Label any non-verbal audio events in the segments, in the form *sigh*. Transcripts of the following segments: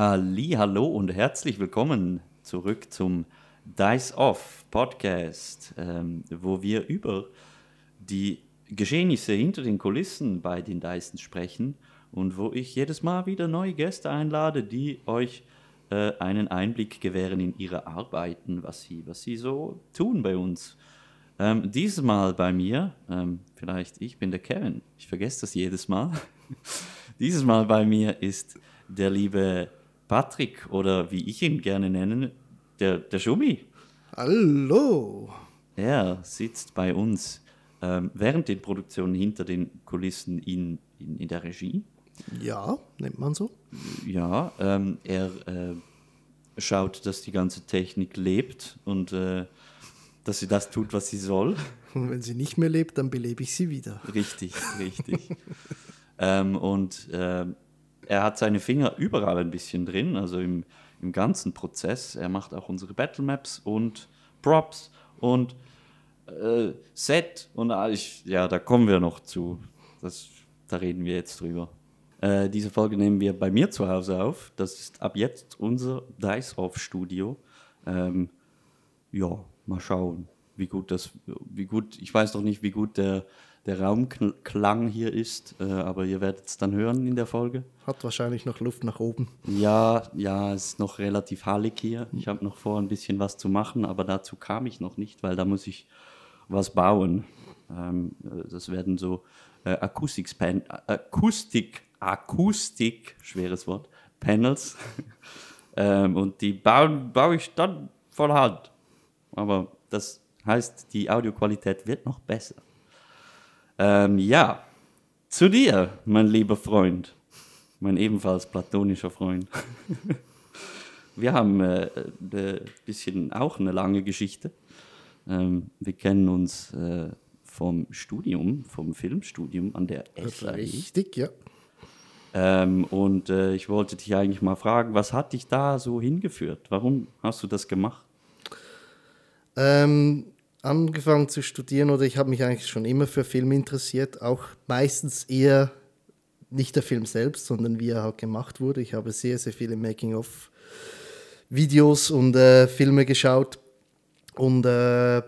Halli, hallo und herzlich willkommen zurück zum Dice Off Podcast, ähm, wo wir über die Geschehnisse hinter den Kulissen bei den Dyson sprechen und wo ich jedes Mal wieder neue Gäste einlade, die euch äh, einen Einblick gewähren in ihre Arbeiten, was sie, was sie so tun bei uns. Ähm, dieses Mal bei mir, ähm, vielleicht ich bin der Kevin, ich vergesse das jedes Mal. *laughs* dieses Mal bei mir ist der liebe Patrick oder wie ich ihn gerne nenne, der, der Schumi. Hallo. Er sitzt bei uns ähm, während den Produktionen hinter den Kulissen in, in, in der Regie. Ja, nennt man so. Ja, ähm, er äh, schaut, dass die ganze Technik lebt und äh, dass sie das tut, was sie soll. Und wenn sie nicht mehr lebt, dann belebe ich sie wieder. Richtig, richtig. *laughs* ähm, und äh, er hat seine Finger überall ein bisschen drin, also im, im ganzen Prozess. Er macht auch unsere Battle Maps und Props und äh, Set und ich, ja, da kommen wir noch zu. Das, da reden wir jetzt drüber. Äh, diese Folge nehmen wir bei mir zu Hause auf. Das ist ab jetzt unser Dice Off Studio. Ähm, ja, mal schauen, wie gut das, wie gut, ich weiß noch nicht, wie gut der, der Raumklang hier ist, äh, aber ihr werdet es dann hören in der Folge. Hat wahrscheinlich noch Luft nach oben. Ja, ja, es ist noch relativ hallig hier. Ich habe noch vor, ein bisschen was zu machen, aber dazu kam ich noch nicht, weil da muss ich was bauen. Ähm, äh, das werden so äh, Akustik, Akustik, Akustik, schweres Wort, Panels. *laughs* ähm, und die bauen, baue ich dann voll Hand. Aber das heißt, die Audioqualität wird noch besser. Ähm, ja, zu dir, mein lieber Freund, mein ebenfalls platonischer Freund. *laughs* Wir haben äh, ein äh, bisschen auch eine lange Geschichte. Ähm, wir kennen uns äh, vom Studium, vom Filmstudium an der SAI. Richtig, ja. Ähm, und äh, ich wollte dich eigentlich mal fragen, was hat dich da so hingeführt? Warum hast du das gemacht? Ähm, angefangen zu studieren oder ich habe mich eigentlich schon immer für Film interessiert, auch meistens eher nicht der Film selbst, sondern wie er halt gemacht wurde. Ich habe sehr, sehr viele Making-of-Videos und äh, Filme geschaut und äh,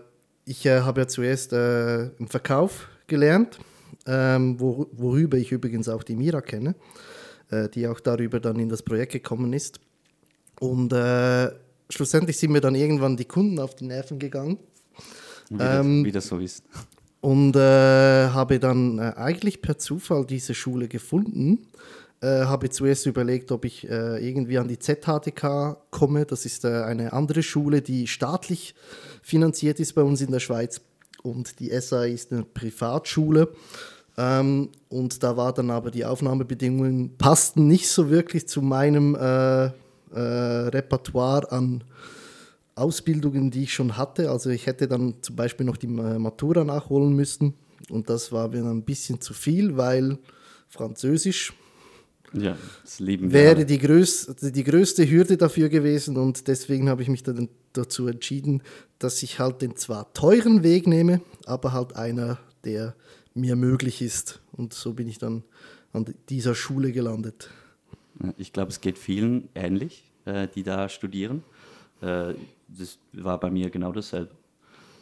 ich äh, habe ja zuerst äh, im Verkauf gelernt, ähm, wor worüber ich übrigens auch die Mira kenne, äh, die auch darüber dann in das Projekt gekommen ist. Und äh, schlussendlich sind mir dann irgendwann die Kunden auf die Nerven gegangen. Wie, ähm, das, wie das so ist. Und äh, habe dann äh, eigentlich per Zufall diese Schule gefunden. Äh, habe zuerst überlegt, ob ich äh, irgendwie an die ZHTK komme. Das ist äh, eine andere Schule, die staatlich finanziert ist bei uns in der Schweiz. Und die SA ist eine Privatschule. Ähm, und da war dann aber die Aufnahmebedingungen passten nicht so wirklich zu meinem äh, Repertoire an Ausbildungen, die ich schon hatte. Also ich hätte dann zum Beispiel noch die Matura nachholen müssen und das war mir ein bisschen zu viel, weil Französisch ja, wäre die, größ die größte Hürde dafür gewesen und deswegen habe ich mich dann dazu entschieden, dass ich halt den zwar teuren Weg nehme, aber halt einer, der mir möglich ist. Und so bin ich dann an dieser Schule gelandet. Ich glaube, es geht vielen ähnlich, äh, die da studieren. Das war bei mir genau dasselbe.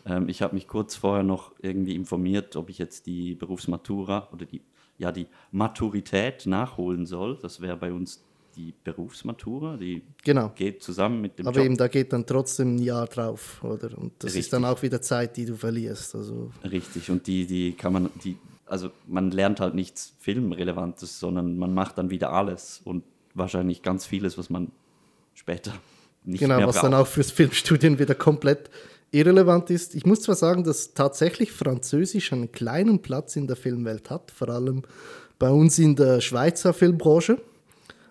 Ähm, ich habe mich kurz vorher noch irgendwie informiert, ob ich jetzt die Berufsmatura oder die, ja, die Maturität nachholen soll. Das wäre bei uns die Berufsmatura, die genau. geht zusammen mit dem Aber Job. eben, da geht dann trotzdem ein Jahr drauf, oder? Und das Richtig. ist dann auch wieder Zeit, die du verlierst. Also. Richtig, und die, die kann man, die, also man lernt halt nichts Filmrelevantes, sondern man macht dann wieder alles und wahrscheinlich ganz vieles, was man später nicht genau, mehr was braucht. dann auch fürs Filmstudien wieder komplett irrelevant ist. Ich muss zwar sagen, dass tatsächlich Französisch einen kleinen Platz in der Filmwelt hat, vor allem bei uns in der Schweizer Filmbranche.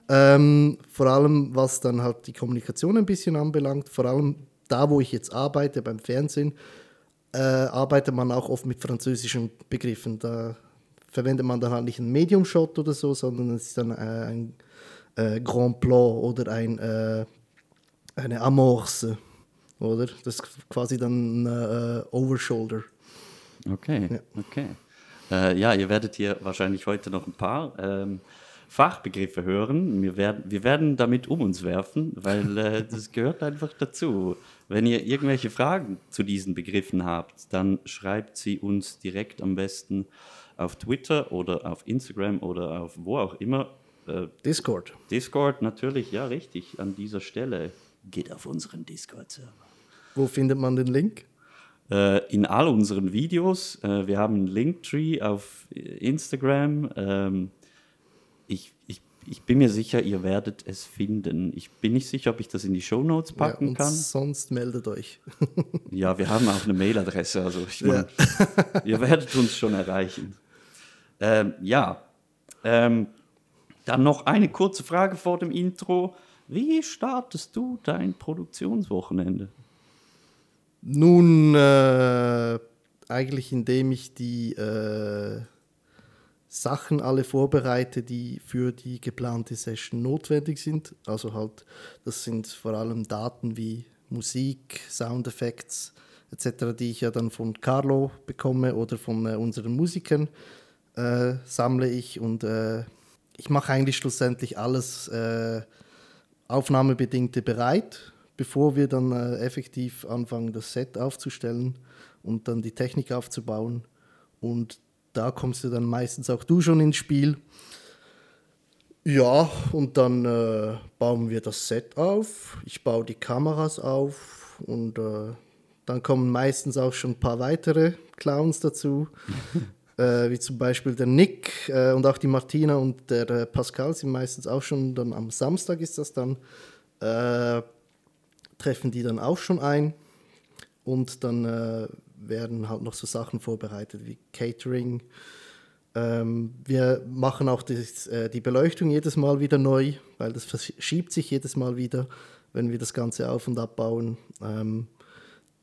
Ähm, vor allem was dann halt die Kommunikation ein bisschen anbelangt, vor allem da, wo ich jetzt arbeite, beim Fernsehen, äh, arbeitet man auch oft mit französischen Begriffen. Da verwendet man dann halt nicht einen Medium-Shot oder so, sondern es ist dann äh, ein äh, Grand Plan oder ein äh, eine Amorce, oder? Das ist quasi dann äh, Overshoulder. Okay, ja. okay. Äh, ja, ihr werdet hier wahrscheinlich heute noch ein paar ähm, Fachbegriffe hören. Wir werden, wir werden damit um uns werfen, weil äh, *laughs* das gehört einfach dazu. Wenn ihr irgendwelche Fragen zu diesen Begriffen habt, dann schreibt sie uns direkt am besten auf Twitter oder auf Instagram oder auf wo auch immer. Äh, Discord. Discord, natürlich, ja, richtig, an dieser Stelle. Geht auf unseren Discord-Server. Wo findet man den Link? Äh, in all unseren Videos. Äh, wir haben einen Linktree auf Instagram. Ähm, ich, ich, ich bin mir sicher, ihr werdet es finden. Ich bin nicht sicher, ob ich das in die Show Notes packen ja, kann. Sonst meldet euch. *laughs* ja, wir haben auch eine Mailadresse. Also ich mein, ja. ihr werdet uns schon erreichen. Ähm, ja, ähm, dann noch eine kurze Frage vor dem Intro. Wie startest du dein Produktionswochenende? Nun, äh, eigentlich indem ich die äh, Sachen alle vorbereite, die für die geplante Session notwendig sind. Also halt, das sind vor allem Daten wie Musik, Soundeffekte etc., die ich ja dann von Carlo bekomme oder von äh, unseren Musikern äh, sammle ich und äh, ich mache eigentlich schlussendlich alles äh, Aufnahmebedingte bereit, bevor wir dann äh, effektiv anfangen, das Set aufzustellen und dann die Technik aufzubauen. Und da kommst du dann meistens auch du schon ins Spiel. Ja, und dann äh, bauen wir das Set auf. Ich baue die Kameras auf und äh, dann kommen meistens auch schon ein paar weitere Clowns dazu, *laughs* wie zum Beispiel der Nick äh, und auch die Martina und der äh, Pascal sind meistens auch schon dann am Samstag ist das dann, äh, treffen die dann auch schon ein und dann werden halt noch so Sachen vorbereitet wie Catering. Ähm, wir machen auch das, äh, die Beleuchtung jedes Mal wieder neu, weil das verschiebt sich jedes Mal wieder, wenn wir das Ganze auf und abbauen. Ähm,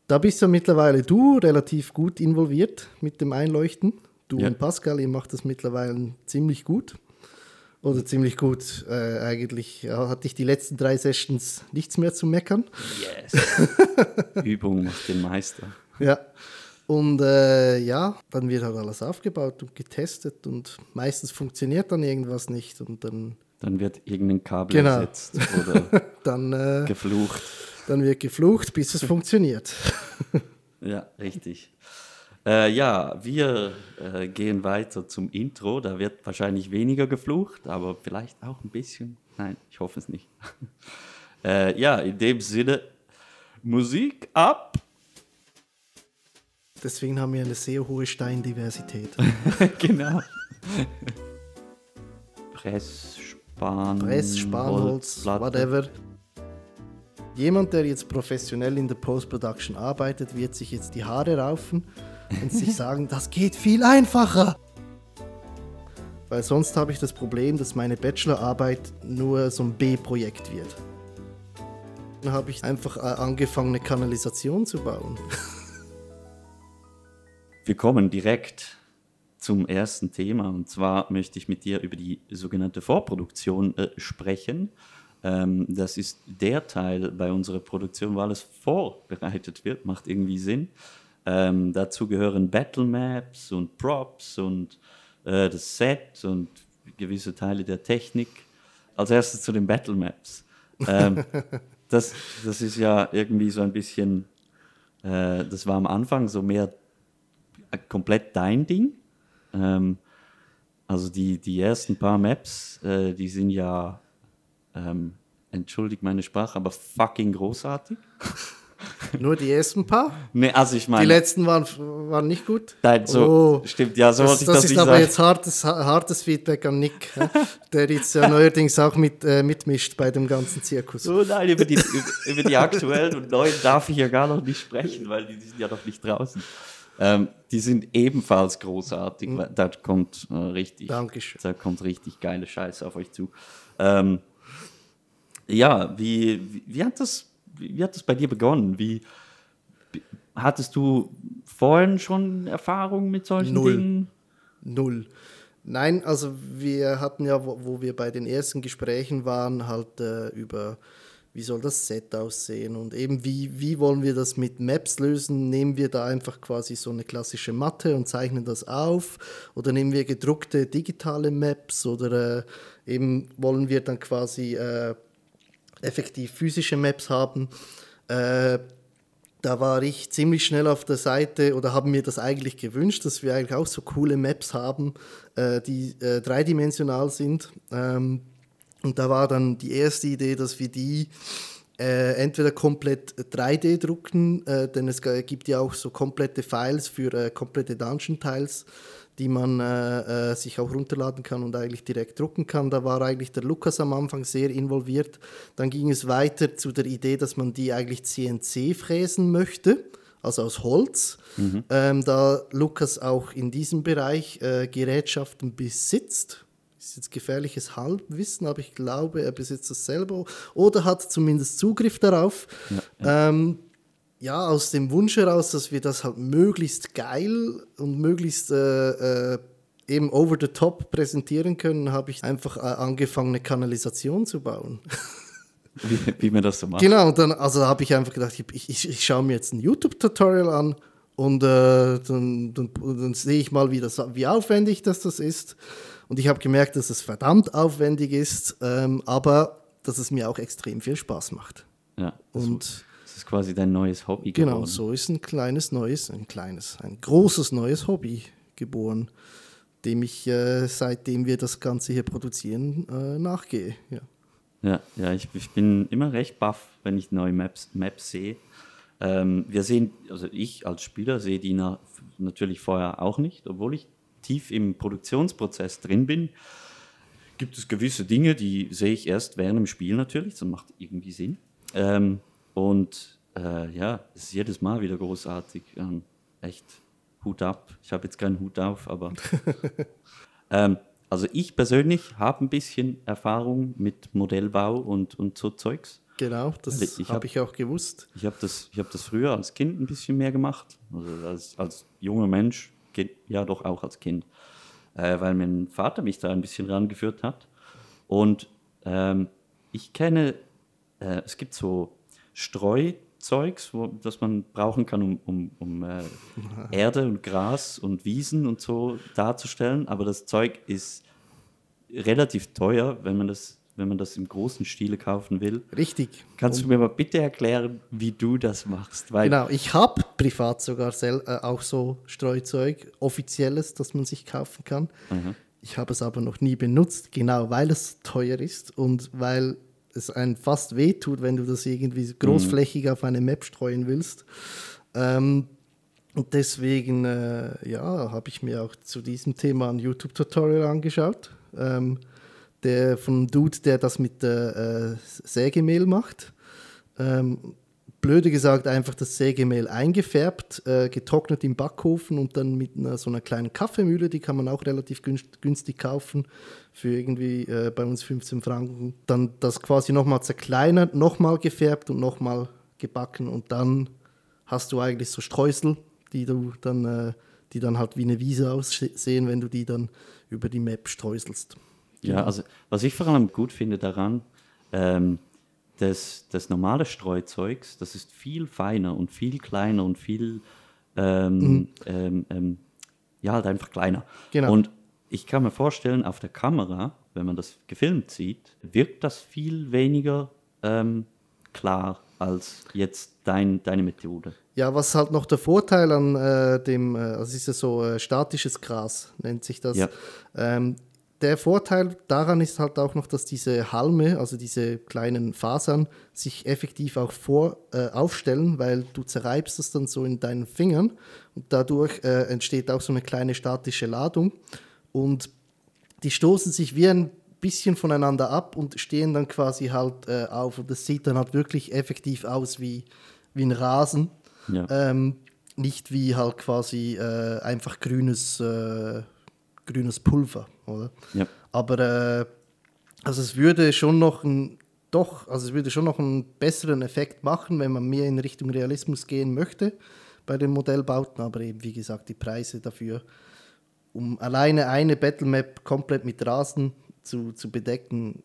da bist ja mittlerweile du relativ gut involviert mit dem Einleuchten. Du ja. und Pascal, ihr macht das mittlerweile ziemlich gut. Oder ziemlich gut. Äh, eigentlich ja, hatte ich die letzten drei Sessions nichts mehr zu meckern. Yes. *laughs* Übung macht den Meister. Ja. Und äh, ja, dann wird halt alles aufgebaut und getestet und meistens funktioniert dann irgendwas nicht und dann. Dann wird irgendein Kabel genau. ersetzt oder *laughs* dann, äh, geflucht. Dann wird geflucht, bis es *laughs* funktioniert. ja, richtig. Äh, ja, wir äh, gehen weiter zum Intro. Da wird wahrscheinlich weniger geflucht, aber vielleicht auch ein bisschen. Nein, ich hoffe es nicht. *laughs* Äh, ja, in dem Sinne, Musik ab. Deswegen haben wir eine sehr hohe Steindiversität. *laughs* genau. Pressspan. Press, Spanholz, whatever. Jemand, der jetzt professionell in der Post-Production arbeitet, wird sich jetzt die Haare raufen und sich sagen, das geht viel einfacher. Weil sonst habe ich das Problem, dass meine Bachelorarbeit nur so ein B-Projekt wird. Dann habe ich einfach äh, angefangen, eine Kanalisation zu bauen. *laughs* Wir kommen direkt zum ersten Thema. Und zwar möchte ich mit dir über die sogenannte Vorproduktion äh, sprechen. Ähm, das ist der Teil bei unserer Produktion, wo alles vorbereitet wird, macht irgendwie Sinn. Ähm, dazu gehören Battle Maps und Props und äh, das Set und gewisse Teile der Technik. Als erstes zu den Battle Maps. Ähm, *laughs* das, das ist ja irgendwie so ein bisschen, äh, das war am Anfang so mehr komplett dein Ding. Ähm, also die, die ersten paar Maps, äh, die sind ja, ähm, entschuldigt meine Sprache, aber fucking großartig. Nur die ersten paar? Nee, also ich meine. Die letzten waren, waren nicht gut? Nein, so, oh, stimmt, ja, so Das, das, das ist aber sag. jetzt hartes, hartes Feedback an Nick, der jetzt ja neuerdings auch mit, äh, mitmischt bei dem ganzen Zirkus. Oh nein, über die, über, über die aktuellen und neuen darf ich ja gar noch nicht sprechen, weil die, die sind ja noch nicht draußen. Ähm, die sind ebenfalls großartig. Mhm. Da kommt äh, richtig, Dankeschön. da kommt richtig geile Scheiße auf euch zu. Ähm, ja, wie, wie, wie, hat das, wie hat das bei dir begonnen? Wie hattest du vorhin schon Erfahrung mit solchen Null. Dingen? Null. Nein, also wir hatten ja, wo, wo wir bei den ersten Gesprächen waren, halt äh, über wie soll das Set aussehen und eben wie, wie wollen wir das mit Maps lösen? Nehmen wir da einfach quasi so eine klassische Matte und zeichnen das auf oder nehmen wir gedruckte digitale Maps oder äh, eben wollen wir dann quasi äh, effektiv physische Maps haben? Äh, da war ich ziemlich schnell auf der Seite oder haben mir das eigentlich gewünscht, dass wir eigentlich auch so coole Maps haben, äh, die äh, dreidimensional sind. Ähm, und da war dann die erste Idee, dass wir die äh, entweder komplett 3D drucken, äh, denn es gibt ja auch so komplette Files für äh, komplette Dungeon-Tiles, die man äh, äh, sich auch runterladen kann und eigentlich direkt drucken kann. Da war eigentlich der Lukas am Anfang sehr involviert. Dann ging es weiter zu der Idee, dass man die eigentlich CNC fräsen möchte, also aus Holz. Mhm. Ähm, da Lukas auch in diesem Bereich äh, Gerätschaften besitzt, ist jetzt gefährliches Halbwissen, aber ich glaube, er besitzt das selber oder hat zumindest Zugriff darauf. Ja, ja. Ähm, ja, aus dem Wunsch heraus, dass wir das halt möglichst geil und möglichst äh, äh, eben over the top präsentieren können, habe ich einfach äh, angefangen, eine Kanalisation zu bauen. *laughs* Wie, wie man das so macht. Genau, und dann also habe ich einfach gedacht, ich, ich, ich schaue mir jetzt ein YouTube-Tutorial an und äh, dann, dann, dann sehe ich mal, wie, das, wie aufwendig das, das ist. Und ich habe gemerkt, dass es verdammt aufwendig ist, ähm, aber dass es mir auch extrem viel Spaß macht. Ja, und ist quasi dein neues Hobby genau, geworden. Genau, so ist ein kleines neues, ein kleines, ein großes neues Hobby geboren, dem ich äh, seitdem wir das Ganze hier produzieren äh, nachgehe. Ja, ja, ja ich, ich, bin immer recht baff, wenn ich neue Maps, Maps sehe. Ähm, wir sehen, also ich als Spieler sehe die na, natürlich vorher auch nicht, obwohl ich tief im Produktionsprozess drin bin, gibt es gewisse Dinge, die sehe ich erst während dem Spiel natürlich, das macht irgendwie Sinn. Ähm, und äh, ja, es ist jedes Mal wieder großartig. Ähm, echt Hut ab. Ich habe jetzt keinen Hut auf, aber. *laughs* ähm, also ich persönlich habe ein bisschen Erfahrung mit Modellbau und, und so Zeugs. Genau, das habe hab ich auch gewusst. Ich habe das, hab das früher als Kind ein bisschen mehr gemacht. Also als, als junger Mensch ja doch auch als Kind, äh, weil mein Vater mich da ein bisschen rangeführt hat. Und ähm, ich kenne, äh, es gibt so Streuzeugs, wo, das man brauchen kann, um, um, um äh, Erde und Gras und Wiesen und so darzustellen. Aber das Zeug ist relativ teuer, wenn man das wenn man das im großen Stile kaufen will. Richtig. Kannst du mir mal bitte erklären, wie du das machst? Weil genau, ich habe privat sogar äh, auch so Streuzeug, offizielles, das man sich kaufen kann. Mhm. Ich habe es aber noch nie benutzt, genau weil es teuer ist und weil es einem fast wehtut, wenn du das irgendwie großflächig mhm. auf eine Map streuen willst. Ähm, und deswegen, äh, ja, habe ich mir auch zu diesem Thema ein YouTube-Tutorial angeschaut. Ähm, der vom Dude, der das mit äh, Sägemehl macht. Ähm, blöde gesagt, einfach das Sägemehl eingefärbt, äh, getrocknet im Backofen und dann mit einer, so einer kleinen Kaffeemühle, die kann man auch relativ günstig kaufen, für irgendwie äh, bei uns 15 Franken. Dann das quasi nochmal zerkleinert, nochmal gefärbt und nochmal gebacken und dann hast du eigentlich so Streusel, die du dann, äh, die dann halt wie eine Wiese aussehen, wenn du die dann über die Map streuselst. Ja, also was ich vor allem gut finde daran, ähm, das, das normale Streuzeugs, das ist viel feiner und viel kleiner und viel, ähm, mhm. ähm, ähm ja, halt einfach kleiner. Genau. Und ich kann mir vorstellen, auf der Kamera, wenn man das gefilmt sieht, wirkt das viel weniger ähm, klar als jetzt dein, deine Methode. Ja, was halt noch der Vorteil an äh, dem, äh, also ist ja so äh, statisches Gras, nennt sich das. Ja. Ähm, der Vorteil daran ist halt auch noch, dass diese Halme, also diese kleinen Fasern, sich effektiv auch vor, äh, aufstellen, weil du zerreibst es dann so in deinen Fingern und dadurch äh, entsteht auch so eine kleine statische Ladung und die stoßen sich wie ein bisschen voneinander ab und stehen dann quasi halt äh, auf und das sieht dann halt wirklich effektiv aus wie, wie ein Rasen. Ja. Ähm, nicht wie halt quasi äh, einfach grünes äh, grünes Pulver, oder? Ja. Aber äh, also es würde schon noch ein doch, also es würde schon noch einen besseren Effekt machen, wenn man mehr in Richtung Realismus gehen möchte bei den Modellbauten, aber eben wie gesagt, die Preise dafür, um alleine eine Battlemap komplett mit Rasen zu, zu bedecken,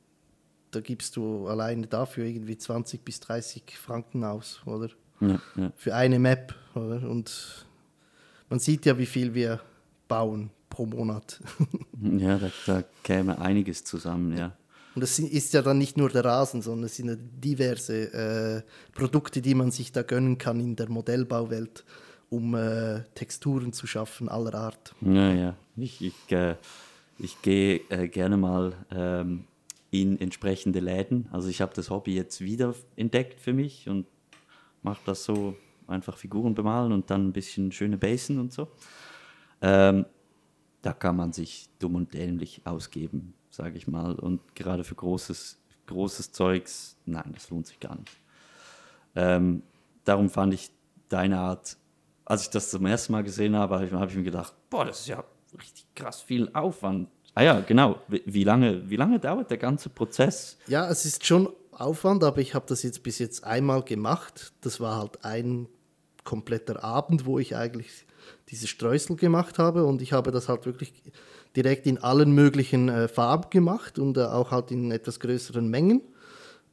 da gibst du alleine dafür irgendwie 20 bis 30 Franken aus, oder? Ja, ja. Für eine Map, oder? Und man sieht ja, wie viel wir bauen pro Monat. *laughs* ja da, da käme einiges zusammen, ja. Und das ist ja dann nicht nur der Rasen, sondern es sind ja diverse äh, Produkte, die man sich da gönnen kann in der Modellbauwelt, um äh, Texturen zu schaffen aller Art. Ja, ja. Ich, ich, äh, ich gehe äh, gerne mal ähm, in entsprechende Läden. Also ich habe das Hobby jetzt wieder entdeckt für mich und mache das so einfach Figuren bemalen und dann ein bisschen schöne Basen und so. Ähm, da kann man sich dumm und dämlich ausgeben sage ich mal. Und gerade für großes, großes Zeugs, nein, das lohnt sich gar nicht. Ähm, darum fand ich deine Art, als ich das zum ersten Mal gesehen habe, habe ich, hab ich mir gedacht, boah, das ist ja richtig krass viel Aufwand. Ah ja, genau. Wie, wie, lange, wie lange dauert der ganze Prozess? Ja, es ist schon Aufwand, aber ich habe das jetzt bis jetzt einmal gemacht. Das war halt ein kompletter Abend, wo ich eigentlich diese Streusel gemacht habe und ich habe das halt wirklich direkt in allen möglichen äh, Farben gemacht und äh, auch halt in etwas größeren Mengen.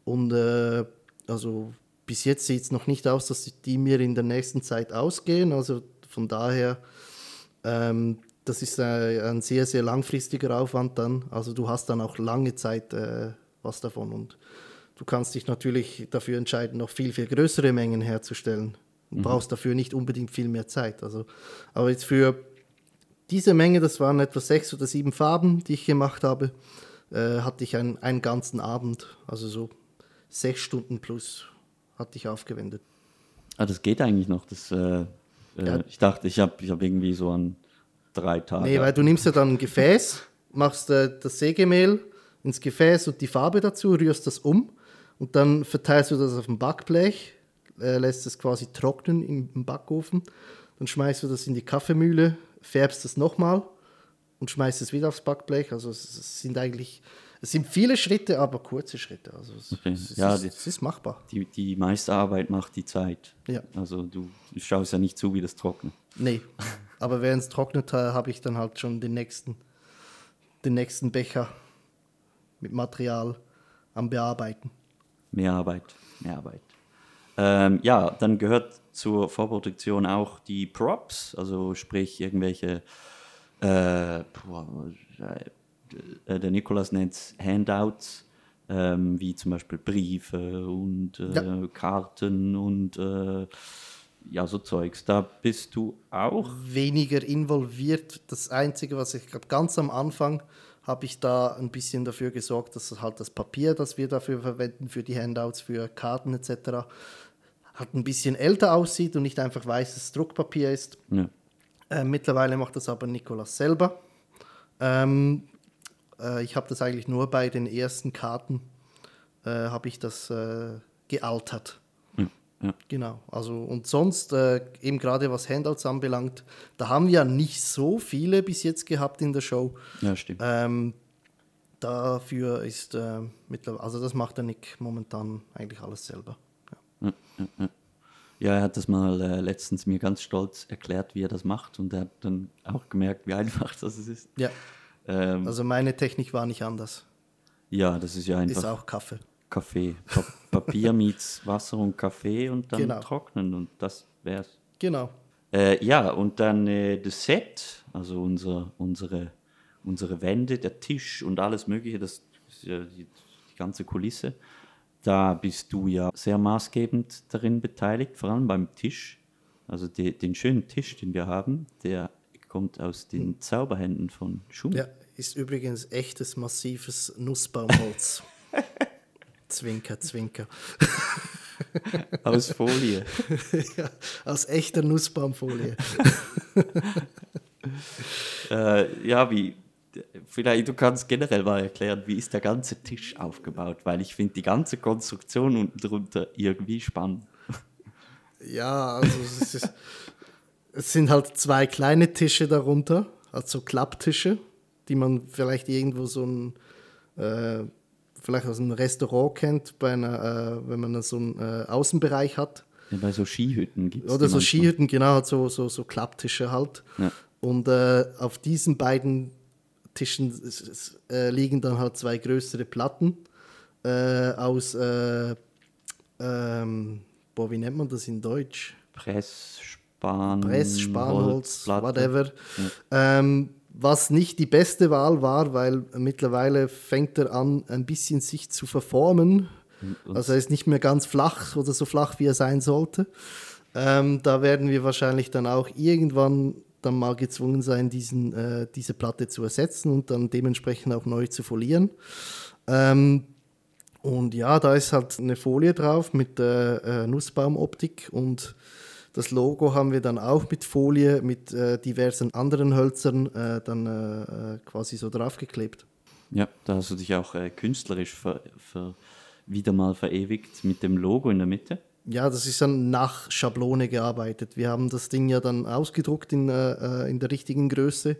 Und äh, also bis jetzt sieht es noch nicht aus, dass die mir in der nächsten Zeit ausgehen. Also von daher, ähm, das ist äh, ein sehr, sehr langfristiger Aufwand dann. Also du hast dann auch lange Zeit äh, was davon und du kannst dich natürlich dafür entscheiden, noch viel, viel größere Mengen herzustellen. Du mhm. brauchst dafür nicht unbedingt viel mehr Zeit. Also, aber jetzt für diese Menge, das waren etwa sechs oder sieben Farben, die ich gemacht habe, äh, hatte ich einen, einen ganzen Abend, also so sechs Stunden plus hatte ich aufgewendet. Ah, das geht eigentlich noch. Das, äh, äh ja. Ich dachte, ich habe ich hab irgendwie so an drei Tagen. Nee, weil du nimmst ja dann ein Gefäß, *laughs* machst äh, das Sägemehl ins Gefäß und die Farbe dazu, rührst das um und dann verteilst du das auf dem Backblech, äh, lässt es quasi trocknen im, im Backofen, dann schmeißt du das in die Kaffeemühle, färbst es nochmal und schmeißt es wieder aufs Backblech. Also es, sind eigentlich, es sind viele Schritte, aber kurze Schritte. Also es, okay. es, ja, ist, es ist machbar. Die, die meiste Arbeit macht die Zeit. Ja. Also du schaust ja nicht zu, wie das trocknet. Nee, aber während es trocknet, habe ich dann halt schon den nächsten, den nächsten Becher mit Material am Bearbeiten. Mehr Arbeit, mehr Arbeit. Ähm, ja, dann gehört zur Vorproduktion auch die Props, also sprich irgendwelche, äh, äh, der Nikolas nennt es Handouts, ähm, wie zum Beispiel Briefe und äh, ja. Karten und äh, ja, so Zeugs. Da bist du auch weniger involviert. Das Einzige, was ich glaube, ganz am Anfang habe ich da ein bisschen dafür gesorgt, dass halt das Papier, das wir dafür verwenden, für die Handouts, für Karten etc., halt ein bisschen älter aussieht und nicht einfach weißes Druckpapier ist. Ja. Äh, mittlerweile macht das aber Nikolas selber. Ähm, äh, ich habe das eigentlich nur bei den ersten Karten, äh, habe ich das äh, gealtert. Ja, ja. Genau, also und sonst, äh, eben gerade was Handouts anbelangt, da haben wir ja nicht so viele bis jetzt gehabt in der Show. Ja, stimmt. Ähm, dafür ist äh, mittlerweile, also das macht der Nick momentan eigentlich alles selber. Ja, er hat das mal äh, letztens mir ganz stolz erklärt, wie er das macht und er hat dann auch gemerkt, wie einfach das ist. Ja. Ähm, also meine Technik war nicht anders. Ja, das ist ja einfach. Ist auch Kaffee. Kaffee. Pa Papier meets *laughs* Wasser und Kaffee und dann genau. trocknen und das wär's. Genau. Äh, ja, und dann äh, das Set, also unser, unsere, unsere Wände, der Tisch und alles Mögliche, das ist ja die, die ganze Kulisse. Da bist du ja sehr maßgebend darin beteiligt, vor allem beim Tisch. Also die, den schönen Tisch, den wir haben, der kommt aus den hm. Zauberhänden von Schum. Ja, ist übrigens echtes massives Nussbaumholz. *laughs* zwinker, zwinker. *laughs* aus Folie. *laughs* ja, aus echter Nussbaumfolie. äh, ja, wie, vielleicht du kannst generell mal erklären, wie ist der ganze Tisch aufgebaut, weil ich finde die ganze Konstruktion unten drunter irgendwie spannend. Ja, also es, ist, es sind halt zwei kleine Tische darunter, also Klapptische, die man vielleicht irgendwo so ein äh, vielleicht aus einem Restaurant kennt, bei einer, äh, wenn man so einen äh, Außenbereich hat. Ja, bei so Skihütten gibt es. Oder so manchmal. Skihütten, genau, so, so, so Klapptische halt. Ja. Und äh, auf diesen beiden Tischen äh, liegen dann halt zwei größere Platten äh, aus, äh, ähm, boah, wie nennt man das in Deutsch? Pressspan. Press, Spanholz, whatever. Ähm, was nicht die beste Wahl war, weil mittlerweile fängt er an, ein bisschen sich zu verformen. Also er ist nicht mehr ganz flach oder so flach, wie er sein sollte. Ähm, da werden wir wahrscheinlich dann auch irgendwann dann mal gezwungen sein, diesen, äh, diese Platte zu ersetzen und dann dementsprechend auch neu zu folieren. Ähm, und ja, da ist halt eine Folie drauf mit äh, Nussbaumoptik und das Logo haben wir dann auch mit Folie, mit äh, diversen anderen Hölzern äh, dann äh, äh, quasi so draufgeklebt. Ja, da hast du dich auch künstlerisch wieder mal verewigt mit dem Logo in der Mitte. Ja, das ist dann nach Schablone gearbeitet. Wir haben das Ding ja dann ausgedruckt in, äh, äh, in der richtigen Größe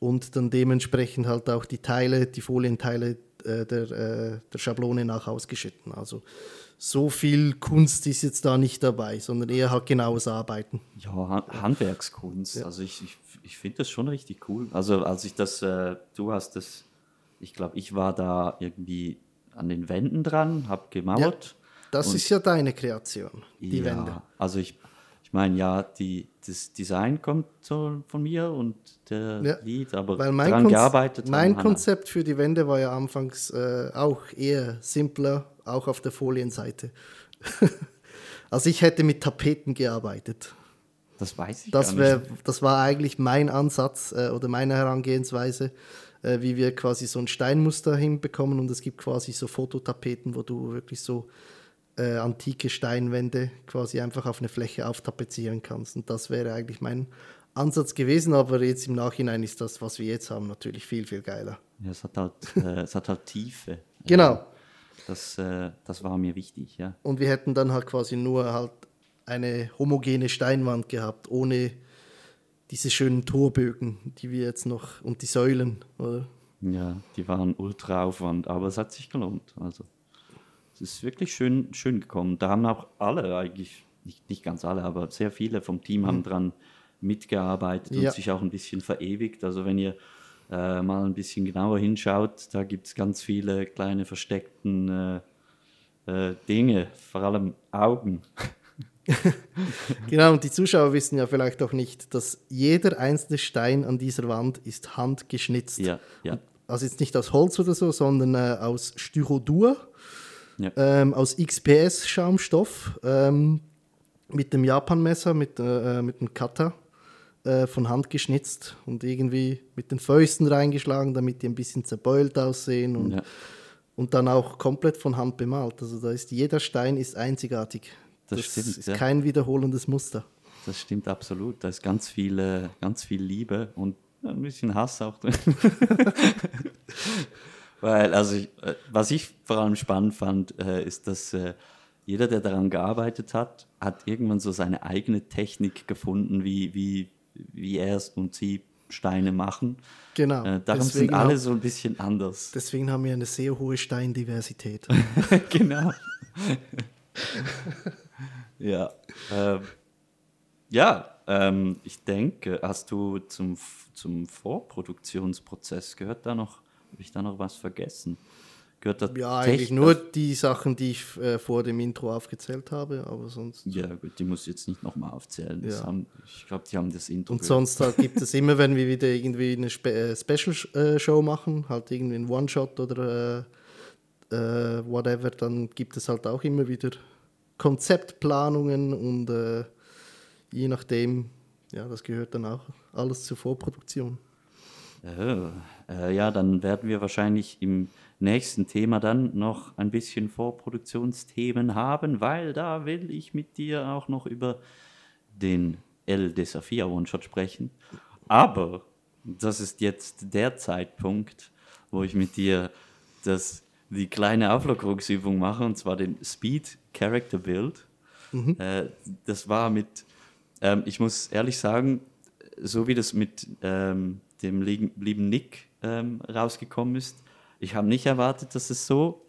und dann dementsprechend halt auch die Teile, die Folienteile äh, der, äh, der Schablone nach ausgeschnitten. Also so viel Kunst ist jetzt da nicht dabei, sondern eher halt genaues Arbeiten. Ja, Han Handwerkskunst. Also ich, ich, ich finde das schon richtig cool. Also als ich das, äh, du hast das, ich glaube, ich war da irgendwie an den Wänden dran, habe gemauert. Das Und- ist ja deine Kreation, die ja, Wände. Also ich, ich meine, ja, die, das Design kommt so von mir und der Ja, Lied, aber Weil mein, dran Konz gearbeitet mein Hannah. Konzept für die Wände war ja anfangs äh, auch eher simpler, auch auf der Folienseite. *laughs* also ich hätte mit Tapeten gearbeitet. Das weiß ich Das, gar nicht. das war eigentlich mein Ansatz äh, oder meine Herangehensweise, äh, wie wir quasi so ein Steinmuster hinbekommen und es gibt quasi so Fototapeten, wo du wirklich so äh, antike Steinwände quasi einfach auf eine Fläche auftapezieren kannst. Und das wäre eigentlich mein Ansatz gewesen, aber jetzt im Nachhinein ist das, was wir jetzt haben, natürlich viel, viel geiler. Ja, es hat halt, *laughs* äh, es hat halt Tiefe. Genau. Das, äh, das war mir wichtig, ja. Und wir hätten dann halt quasi nur halt eine homogene Steinwand gehabt, ohne diese schönen Torbögen, die wir jetzt noch, und die Säulen, oder? Ja, die waren ultra Aufwand, aber es hat sich gelohnt. Also ist wirklich schön, schön gekommen. Da haben auch alle eigentlich, nicht, nicht ganz alle, aber sehr viele vom Team haben dran mitgearbeitet Ja. und sich auch ein bisschen verewigt. Also wenn ihr äh, mal ein bisschen genauer hinschaut, da gibt es ganz viele kleine versteckten äh, äh, Dinge, vor allem Augen. *laughs* Genau, und die Zuschauer wissen ja vielleicht auch nicht, dass jeder einzelne Stein an dieser Wand ist handgeschnitzt. Ja, ja. Also jetzt nicht aus Holz oder so, sondern äh, aus Styrodur, Ja. ähm, aus XPS-Schaumstoff, ähm, mit dem Japanmesser, mit, äh, mit dem Cutter äh, von Hand geschnitzt und irgendwie mit den Fäusten reingeschlagen, damit die ein bisschen zerbeult aussehen und, Ja. und dann auch komplett von Hand bemalt. Also da ist jeder Stein ist einzigartig. Das Das, stimmt, ist ja. kein wiederholendes Muster. Das stimmt absolut. Da ist ganz viel, äh, ganz viel Liebe und ein bisschen Hass auch drin. *laughs* *laughs* Weil, also, ich, äh, was ich vor allem spannend fand, äh, ist, dass äh, jeder, der daran gearbeitet hat, hat irgendwann so seine eigene Technik gefunden, wie, wie, wie er es und sie Steine machen. Genau. Äh, darum sind Deswegen alle haben- so ein bisschen anders. Deswegen haben wir eine sehr hohe Steindiversität. *laughs* genau. *laughs* ja. Ähm, ja, ähm, ich denke, hast du zum, zum Vorproduktionsprozess, gehört da noch, habe ich da noch was vergessen? Gehört da ja, eigentlich Techn- nur die Sachen, die ich äh, vor dem Intro aufgezählt habe, aber sonst. Ja, gut, die muss ich jetzt nicht nochmal aufzählen. Ja. haben, ich glaube, die haben das Intro Und sonst halt gibt es immer, wenn wir wieder irgendwie eine Spe äh, Special-Show machen, halt irgendwie ein One-Shot oder äh, äh, whatever, dann gibt es halt auch immer wieder Konzeptplanungen und äh, je nachdem, ja, das gehört dann auch alles zur Vorproduktion. Oh, äh, ja, dann werden wir wahrscheinlich im nächsten Thema dann noch ein bisschen Vorproduktionsthemen haben, weil da will ich mit dir auch noch über den El Desafia One-Shot sprechen. Aber das ist jetzt der Zeitpunkt, wo ich mit dir das, die kleine Auflockerungsübung mache, und zwar den Speed Character Build. Äh, das war mit, ähm, ich muss ehrlich sagen, so wie das mit ähm, dem lieben, Nick ähm, rausgekommen ist, ich habe nicht erwartet, dass es so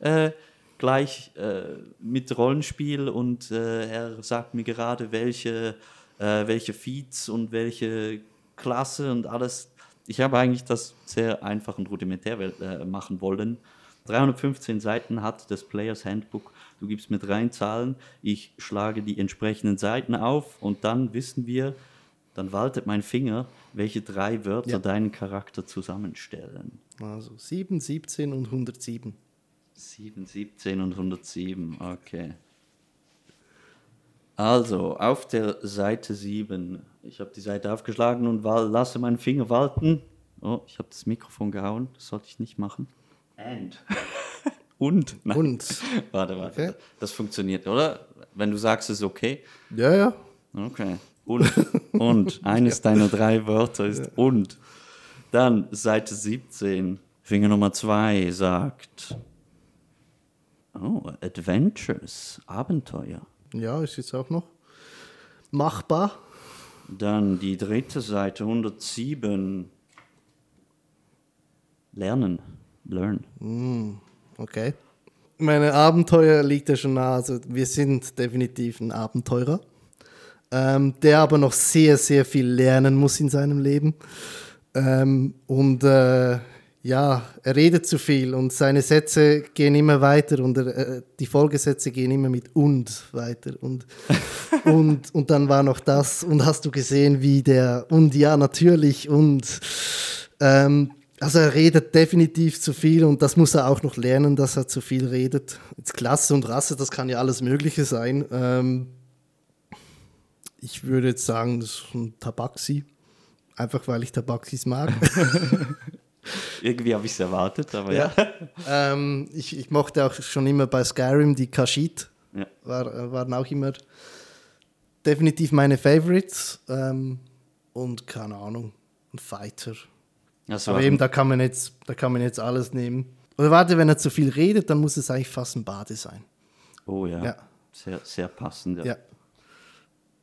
äh, gleich äh, mit Rollenspiel und äh, er sagt mir gerade, welche, äh, welche Feeds und welche Klasse und alles. Ich habe eigentlich das sehr einfach und rudimentär äh, machen wollen. 315 Seiten hat das Players Handbook. Du gibst mir drei Zahlen, ich schlage die entsprechenden Seiten auf und dann wissen wir, dann waltet mein Finger, welche drei Wörter Ja. deinen Charakter zusammenstellen. Also 7, 17 und 107. 7, 17 und 107, okay. Also, auf der Seite 7, ich habe die Seite aufgeschlagen und lasse meinen Finger walten. Oh, ich habe das Mikrofon gehauen, das sollte ich nicht machen. And. *laughs* und? Nein. Und? *laughs* Warte, warte. Okay. Das funktioniert, oder? Wenn du sagst, es ist okay. Ja, ja. Okay. Und. Und. *laughs* Eines deiner drei Wörter ist und. Dann Seite 17. Finger Nummer 2 sagt. Oh, Adventures. Abenteuer. Ja, ist jetzt auch noch machbar. Dann die dritte Seite 107. Lernen. Learn. Okay. Meine Abenteuer liegt ja schon nah. Also wir sind definitiv ein Abenteurer, ähm, der aber noch sehr, sehr viel lernen muss in seinem Leben. Ähm, und äh, ja, er redet zu viel und seine Sätze gehen immer weiter und er, äh, die Folgesätze gehen immer mit und weiter. Und, *laughs* und, und dann war noch das und hast du gesehen, wie der und ja, natürlich und ähm, also er redet definitiv zu viel und das muss er auch noch lernen, dass er zu viel redet. Jetzt Klasse und Rasse, das kann ja alles Mögliche sein. Ähm, ich würde jetzt sagen, das ist ein Tabaxi. Einfach weil ich Tabaxis mag. *laughs* *laughs* Irgendwie habe ich es erwartet, aber ja. *laughs* ähm, ich, ich mochte auch schon immer bei Skyrim die Kashid. Ja. War, äh, waren auch immer definitiv meine Favorites. Ähm, und keine Ahnung, ein Fighter. Also, Aber eben, da kann, man jetzt, da kann man jetzt alles nehmen. Oder warte, wenn er zu viel redet, dann muss es eigentlich fast ein Bade sein. oh ja. Ja. Sehr, sehr passend. Ja. Ja.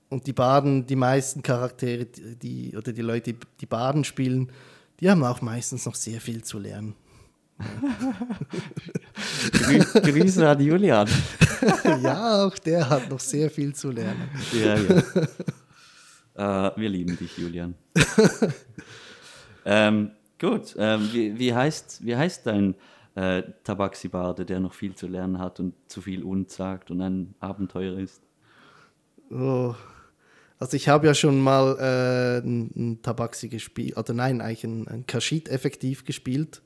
Und die Baden, die meisten Charaktere, die, oder die Leute, die, Baden spielen, die haben auch meistens noch sehr viel zu lernen. Grü Grüße an Julian. *laughs* ja, auch der hat noch sehr viel zu lernen. Ja, ja. äh, wir lieben dich, Julian. *laughs* ähm, gut, ähm, wie, wie, heißt, wie heißt dein äh, Tabaxi-Barde, der noch viel zu lernen hat und zu viel und sagt und ein Abenteuer ist? Oh. Also ich habe ja schon mal äh, einen Tabaxi gespielt, oder nein, eigentlich einen, einen Kashid effektiv gespielt.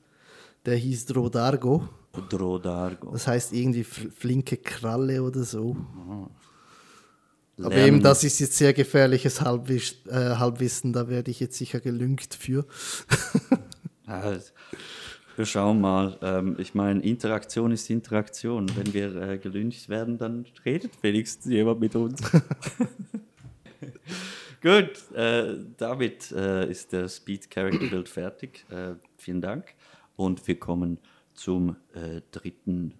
Der hieß Drodargo. Drodargo. Das heißt irgendwie fl- flinke Kralle oder so. Aber Lernen. eben, das ist jetzt sehr gefährliches Halbwiss, äh, Halbwissen, da werde ich jetzt sicher gelüngt für. *laughs* Ja, wir schauen mal. Ähm, ich meine, Interaktion ist Interaktion. Wenn wir äh, gelüncht werden, dann redet wenigstens jemand mit uns. *laughs* *laughs* Gut, äh, damit äh, ist der Speed Character Build fertig. Äh, vielen Dank. Und wir kommen zum äh, dritten,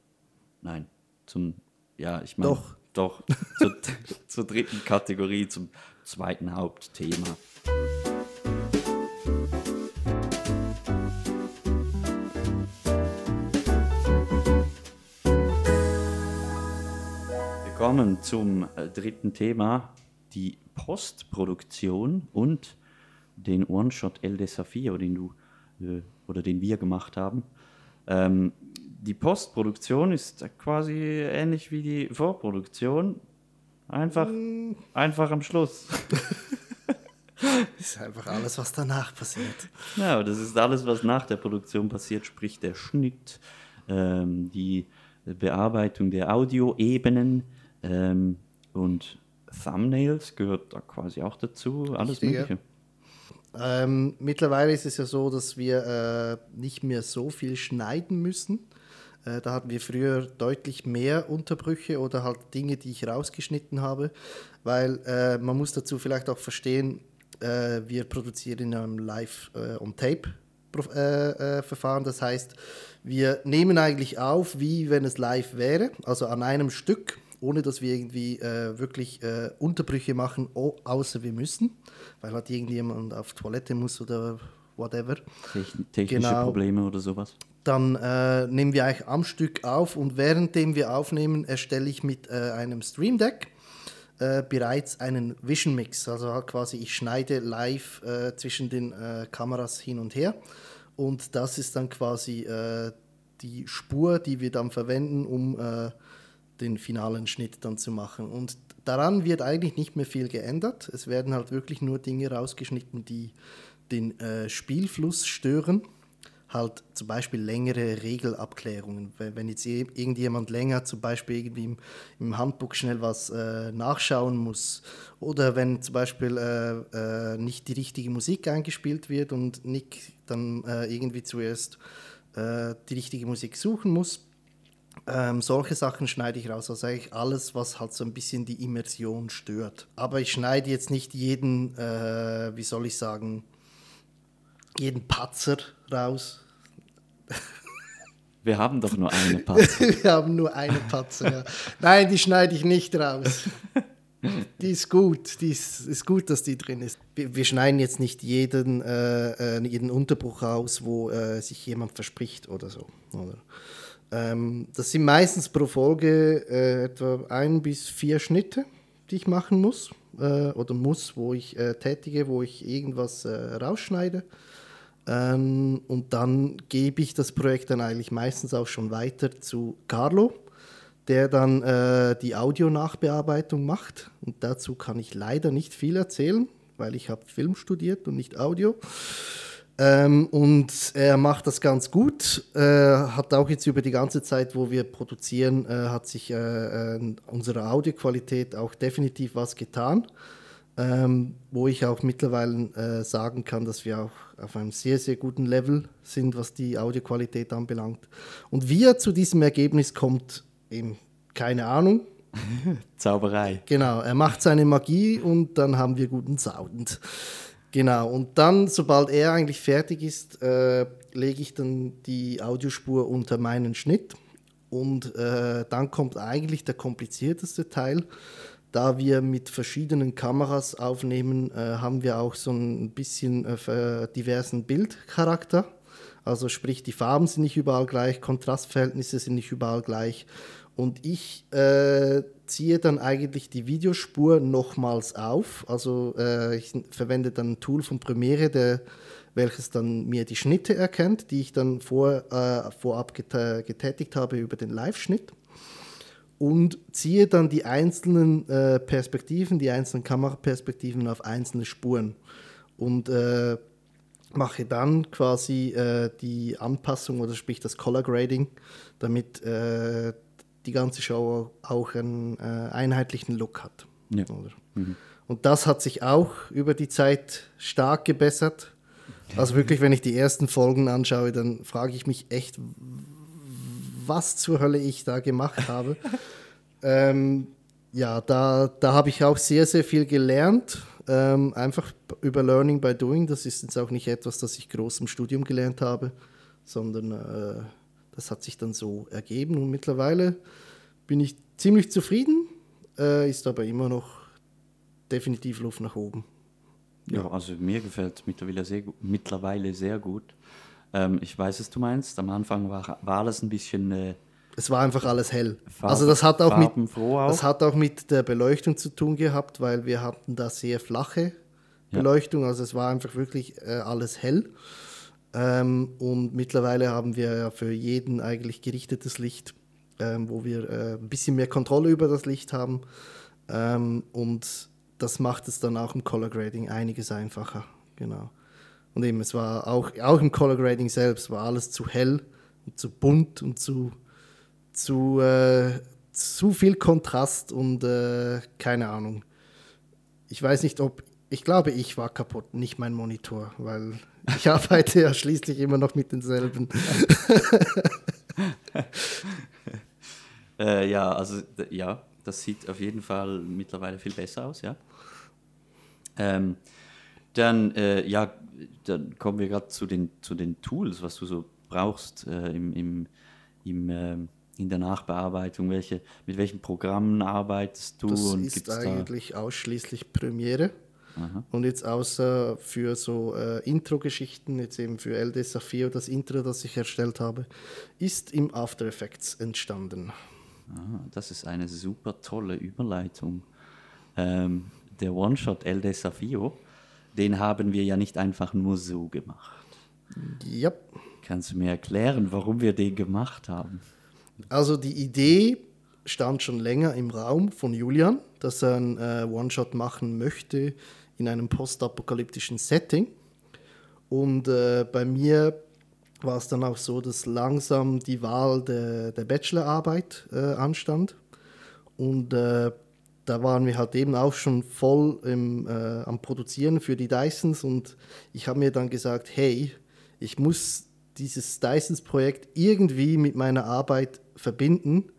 nein, zum, ja, ich meine, Doch. doch, zur, *laughs* zur dritten Kategorie, zum zweiten Hauptthema. Wir kommen zum äh, dritten Thema, die Postproduktion und den One-Shot El Desafío, den du äh, oder den wir gemacht haben. Ähm, die Postproduktion ist quasi ähnlich wie die Vorproduktion, einfach, einfach am Schluss. *laughs* Ist einfach alles, was danach passiert. Ja, das ist alles, was nach der Produktion passiert, sprich der Schnitt, ähm, die Bearbeitung der Audioebenen ähm, und Thumbnails gehört da quasi auch dazu, alles Richtig, ja. Mögliche. Ähm, mittlerweile ist es ja so, dass wir äh, nicht mehr so viel schneiden müssen. Äh, da hatten wir früher deutlich mehr Unterbrüche oder halt Dinge, die ich rausgeschnitten habe, weil äh, man muss dazu vielleicht auch verstehen, äh, wir produzieren in einem Live-on-Tape-Verfahren. das heißt, wir nehmen eigentlich auf, wie wenn es live wäre, also an einem Stück, ohne dass wir irgendwie äh, wirklich äh, Unterbrüche machen, au- außer wir müssen, weil halt irgendjemand auf Toilette muss oder whatever. Techn technische Genau. Probleme oder sowas. Dann äh, nehmen wir eigentlich am Stück auf und währenddem wir aufnehmen, erstelle ich mit äh, einem Stream Deck äh, bereits einen Vision Mix. Also halt quasi ich schneide live äh, zwischen den Kameras hin und her und das ist dann quasi die Spur, die wir dann verwenden, um den finalen Schnitt dann zu machen. Und daran wird eigentlich nicht mehr viel geändert. Es werden halt wirklich nur Dinge rausgeschnitten, die den äh, Spielfluss stören. Halt zum Beispiel längere Regelabklärungen. Wenn jetzt irgendjemand länger zum Beispiel irgendwie im, im Handbuch schnell was äh, nachschauen muss oder wenn zum Beispiel äh, äh nicht die richtige Musik eingespielt wird und Nick dann äh, irgendwie zuerst äh, die richtige Musik suchen muss, ähm, solche Sachen schneide ich raus. Also eigentlich alles, was halt so ein bisschen die Immersion stört. Aber ich schneide jetzt nicht jeden, äh, wie soll ich sagen, jeden Patzer raus. *laughs* Wir haben doch nur eine Patzer. *laughs* Wir haben nur eine Patzer, ja. Nein, die schneide ich nicht raus. Die ist gut, die ist, ist gut, dass die drin ist. Wir, wir schneiden jetzt nicht jeden, äh, äh jeden Unterbruch raus, wo äh, sich jemand verspricht oder so. Oder? Ähm, das sind meistens pro Folge äh, etwa ein bis vier Schnitte, die ich machen muss äh, oder muss, wo ich äh, tätige, wo ich irgendwas äh, rausschneide. Ähm, und dann gebe ich das Projekt dann eigentlich meistens auch schon weiter zu Carlo, der dann äh, die Audio-Nachbearbeitung macht. Und dazu kann ich leider nicht viel erzählen, weil ich habe Film studiert und nicht Audio. Ähm, und er macht das ganz gut. Äh, hat auch jetzt über die ganze Zeit, wo wir produzieren, äh, hat sich äh, äh unsere Audioqualität auch definitiv was getan. Ähm, wo ich auch mittlerweile äh, sagen kann, dass wir auch auf einem sehr, sehr guten Level sind, was die Audioqualität anbelangt. Und wie er zu diesem Ergebnis kommt, eben keine Ahnung. *laughs* Zauberei. Genau, er macht seine Magie und dann haben wir guten Sound. Genau, und dann, sobald er eigentlich fertig ist, äh, lege ich dann die Audiospur unter meinen Schnitt. Und äh, dann kommt eigentlich der komplizierteste Teil. Da wir mit verschiedenen Kameras aufnehmen, äh, haben wir auch so ein bisschen äh, diversen Bildcharakter. Also sprich, die Farben sind nicht überall gleich, Kontrastverhältnisse sind nicht überall gleich. Und ich äh, ziehe dann eigentlich die Videospur nochmals auf. Also äh, ich verwende dann ein Tool von Premiere, der, welches dann mir die Schnitte erkennt, die ich dann vor, äh, vorab getätigt habe über den Live-Schnitt. Und ziehe dann die einzelnen äh, Perspektiven, die einzelnen Kameraperspektiven auf einzelne Spuren. Und äh, mache dann quasi äh, die Anpassung oder sprich das Color Grading, damit die ganze Show auch einen äh, einheitlichen Look hat. Ja. Mhm. Und das hat sich auch über die Zeit stark gebessert. Also wirklich, wenn ich die ersten Folgen anschaue, dann frage ich mich echt, was zur Hölle ich da gemacht habe. *laughs* ähm, ja, da, da habe ich auch sehr, sehr viel gelernt. Ähm, einfach über Learning by Doing. Das ist jetzt auch nicht etwas, das ich groß im Studium gelernt habe, sondern äh, das hat sich dann so ergeben und mittlerweile bin ich ziemlich zufrieden, äh, ist aber immer noch definitiv Luft nach oben. Ja, ja also mir gefällt es mittlerweile sehr, mittlerweile sehr gut. Ähm, ich weiß, was du meinst. Am Anfang war, war alles ein bisschen. Äh, es war einfach alles hell. Farben, also das hat auch mit auch. das hat auch mit der Beleuchtung zu tun gehabt, weil wir hatten da sehr flache Beleuchtung. Ja. Also es war einfach wirklich äh, alles hell. Ähm, und mittlerweile haben wir ja für jeden eigentlich gerichtetes Licht, ähm, wo wir äh, ein bisschen mehr Kontrolle über das Licht haben. Ähm, und das macht es dann auch im Color Grading einiges einfacher. Genau. Und eben, es war auch, auch im Color Grading selbst, war alles zu hell und zu bunt und zu, zu, äh, zu viel Kontrast und äh, keine Ahnung. Ich weiß nicht, ob, ich glaube, ich war kaputt, nicht mein Monitor, weil ich arbeite ja schließlich immer noch mit denselben. *laughs* äh, ja, also ja, das sieht auf jeden Fall mittlerweile viel besser aus, ja. Ähm, dann, äh, ja, dann kommen wir gerade zu den, zu den Tools, was du so brauchst äh, im, im, im, äh, in der Nachbearbeitung. Welche, mit welchen Programmen arbeitest du? Das ist eigentlich da ausschließlich Premiere. Aha. Und jetzt außer für so äh, Intro-Geschichten, jetzt eben für LD Safio, das Intro, das ich erstellt habe, ist im After Effects entstanden. Ah, das ist eine super tolle Überleitung. Ähm, der One-Shot El Desafio, den haben wir ja nicht einfach nur so gemacht. Ja. Kannst du mir erklären, warum wir den gemacht haben? Also die Idee stand schon länger im Raum von Julian, dass er einen äh, One-Shot machen möchte in einem postapokalyptischen Setting. Und äh, bei mir war es dann auch so, dass langsam die Wahl der, der Bachelorarbeit äh, anstand. Und äh, da waren wir halt eben auch schon voll im, äh, am Produzieren für die Dysons. Und ich habe mir dann gesagt, hey, ich muss dieses Dysons-Projekt irgendwie mit meiner Arbeit verbinden,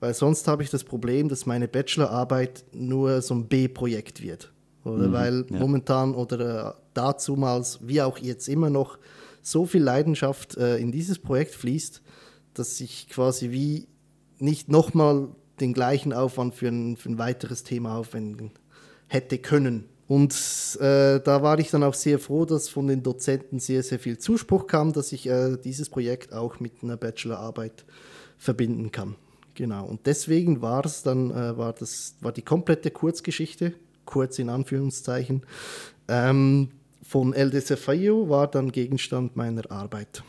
weil sonst habe ich das Problem, dass meine Bachelorarbeit nur so ein B-Projekt wird. Oder mhm, weil ja. momentan oder äh, dazumals, wie auch jetzt immer noch, so viel Leidenschaft äh, in dieses Projekt fließt, dass ich quasi wie nicht nochmal den gleichen Aufwand für ein, für ein weiteres Thema aufwenden hätte können. Und äh, da war ich dann auch sehr froh, dass von den Dozenten sehr, sehr viel Zuspruch kam, dass ich äh, dieses Projekt auch mit einer Bachelorarbeit verbinden kann. Genau. Und deswegen war es dann, äh, war das, war die komplette Kurzgeschichte, kurz in Anführungszeichen, ähm, von El war dann Gegenstand meiner Arbeit.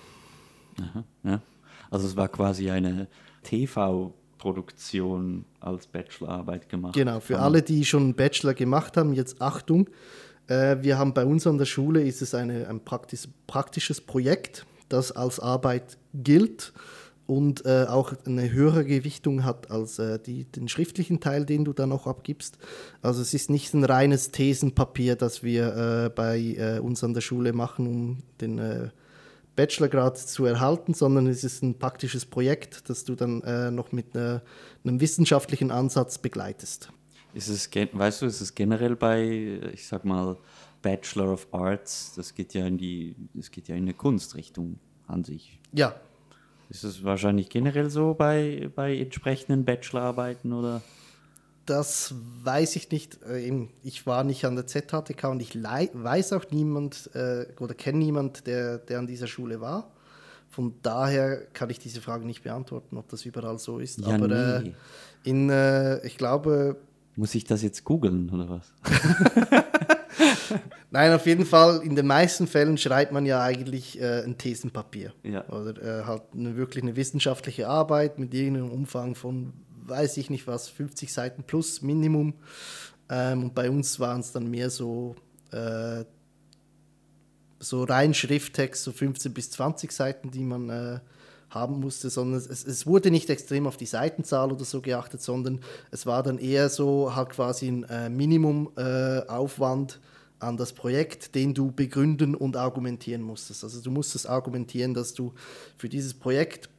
Aha, ja. Also es war quasi eine TV-Produktion als Bachelorarbeit gemacht. Genau, für alle, die schon einen Bachelor gemacht haben, jetzt Achtung. Äh, wir haben bei uns an der Schule, ist es eine, ein praktisch, praktisches Projekt, das als Arbeit gilt und äh, auch eine höhere Gewichtung hat als äh, die, den schriftlichen Teil, den du dann auch abgibst. Also es ist nicht ein reines Thesenpapier, das wir äh, bei äh, uns an der Schule machen, um den äh, Bachelorgrad zu erhalten, sondern es ist ein praktisches Projekt, das du dann äh, noch mit einem wissenschaftlichen Ansatz begleitest. Ist es, weißt du, ist es generell bei, ich sag mal, Bachelor of Arts, das geht ja in die, das geht ja in eine Kunstrichtung an sich. Ja, ist es wahrscheinlich generell so bei, bei entsprechenden Bachelorarbeiten oder? Das weiß ich nicht. Äh, ich war nicht an der ZHTK und ich weiß auch niemand äh, oder kenne niemand, der, der an dieser Schule war. Von daher kann ich diese Frage nicht beantworten, ob das überall so ist. Ja, Aber äh, nee. äh, in, äh, ich glaube. Muss ich das jetzt googeln oder was? *laughs* *laughs* Nein, auf jeden Fall, in den meisten Fällen schreibt man ja eigentlich äh, ein Thesenpapier. Ja. Oder äh, halt eine, wirklich eine wissenschaftliche Arbeit mit irgendeinem Umfang von, weiß ich nicht was, 50 Seiten plus Minimum. Ähm, und bei uns waren es dann mehr so, äh, so rein Schrifttext, so 15 bis 20 Seiten, die man äh, haben musste, sondern es, es, wurde nicht extrem auf die Seitenzahl oder so geachtet, sondern es war dann eher so halt quasi ein äh, Minimumaufwand äh, an das Projekt, den du begründen und argumentieren musstest. Also du musstest argumentieren, dass du für dieses Projekt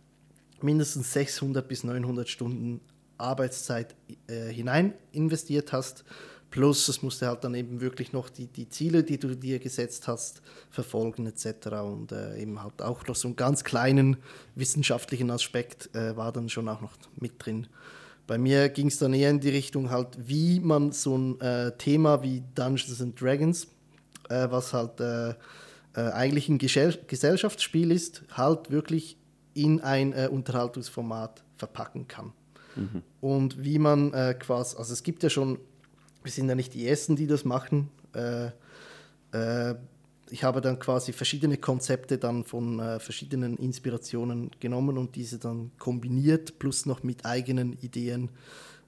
mindestens 600 bis 900 Stunden Arbeitszeit äh, hinein investiert hast. Plus es musste halt dann eben wirklich noch die, die Ziele, die du dir gesetzt hast, verfolgen etc. Und äh, eben halt auch noch so einen ganz kleinen wissenschaftlichen Aspekt äh, war dann schon auch noch mit drin. Bei mir ging es dann eher in die Richtung halt, wie man so ein äh, Thema wie Dungeons and Dragons, äh, was halt äh, äh eigentlich ein Gesell Gesellschaftsspiel ist, halt wirklich in ein Unterhaltungsformat verpacken kann. Mhm. Und wie man quasi, also es gibt ja schon, wir sind ja nicht die Ersten, die das machen, ich habe dann quasi verschiedene Konzepte dann von äh, verschiedenen Inspirationen genommen und diese dann kombiniert, plus noch mit eigenen Ideen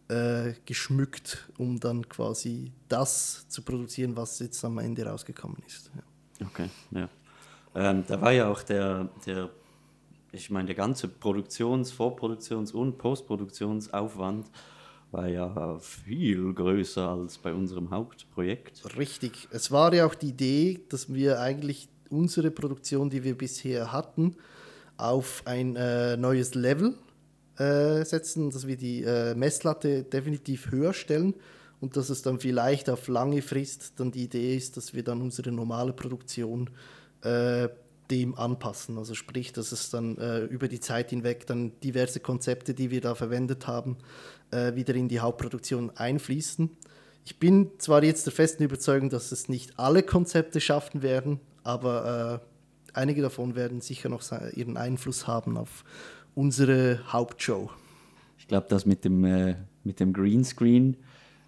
äh, geschmückt, um dann quasi das zu produzieren, was jetzt am Ende rausgekommen ist. Ja. Okay, ja. Ähm, da war ja auch der, der ich meine, der ganze Produktions-, Vorproduktions- und Postproduktionsaufwand war ja viel größer als bei unserem Hauptprojekt. Richtig. Es war ja auch die Idee, dass wir eigentlich unsere Produktion, die wir bisher hatten, auf ein äh, neues Level äh, setzen, dass wir die äh, Messlatte definitiv höher stellen und dass es dann vielleicht auf lange Frist dann die Idee ist, dass wir dann unsere normale Produktion äh, dem anpassen. Also sprich, dass es dann äh, über die Zeit hinweg dann diverse Konzepte, die wir da verwendet haben, äh, wieder in die Hauptproduktion einfließen. Ich bin zwar jetzt der festen Überzeugung, dass es nicht alle Konzepte schaffen werden, aber äh, einige davon werden sicher noch ihren Einfluss haben auf unsere Hauptshow. Ich glaube, das mit dem, äh, mit dem Greenscreen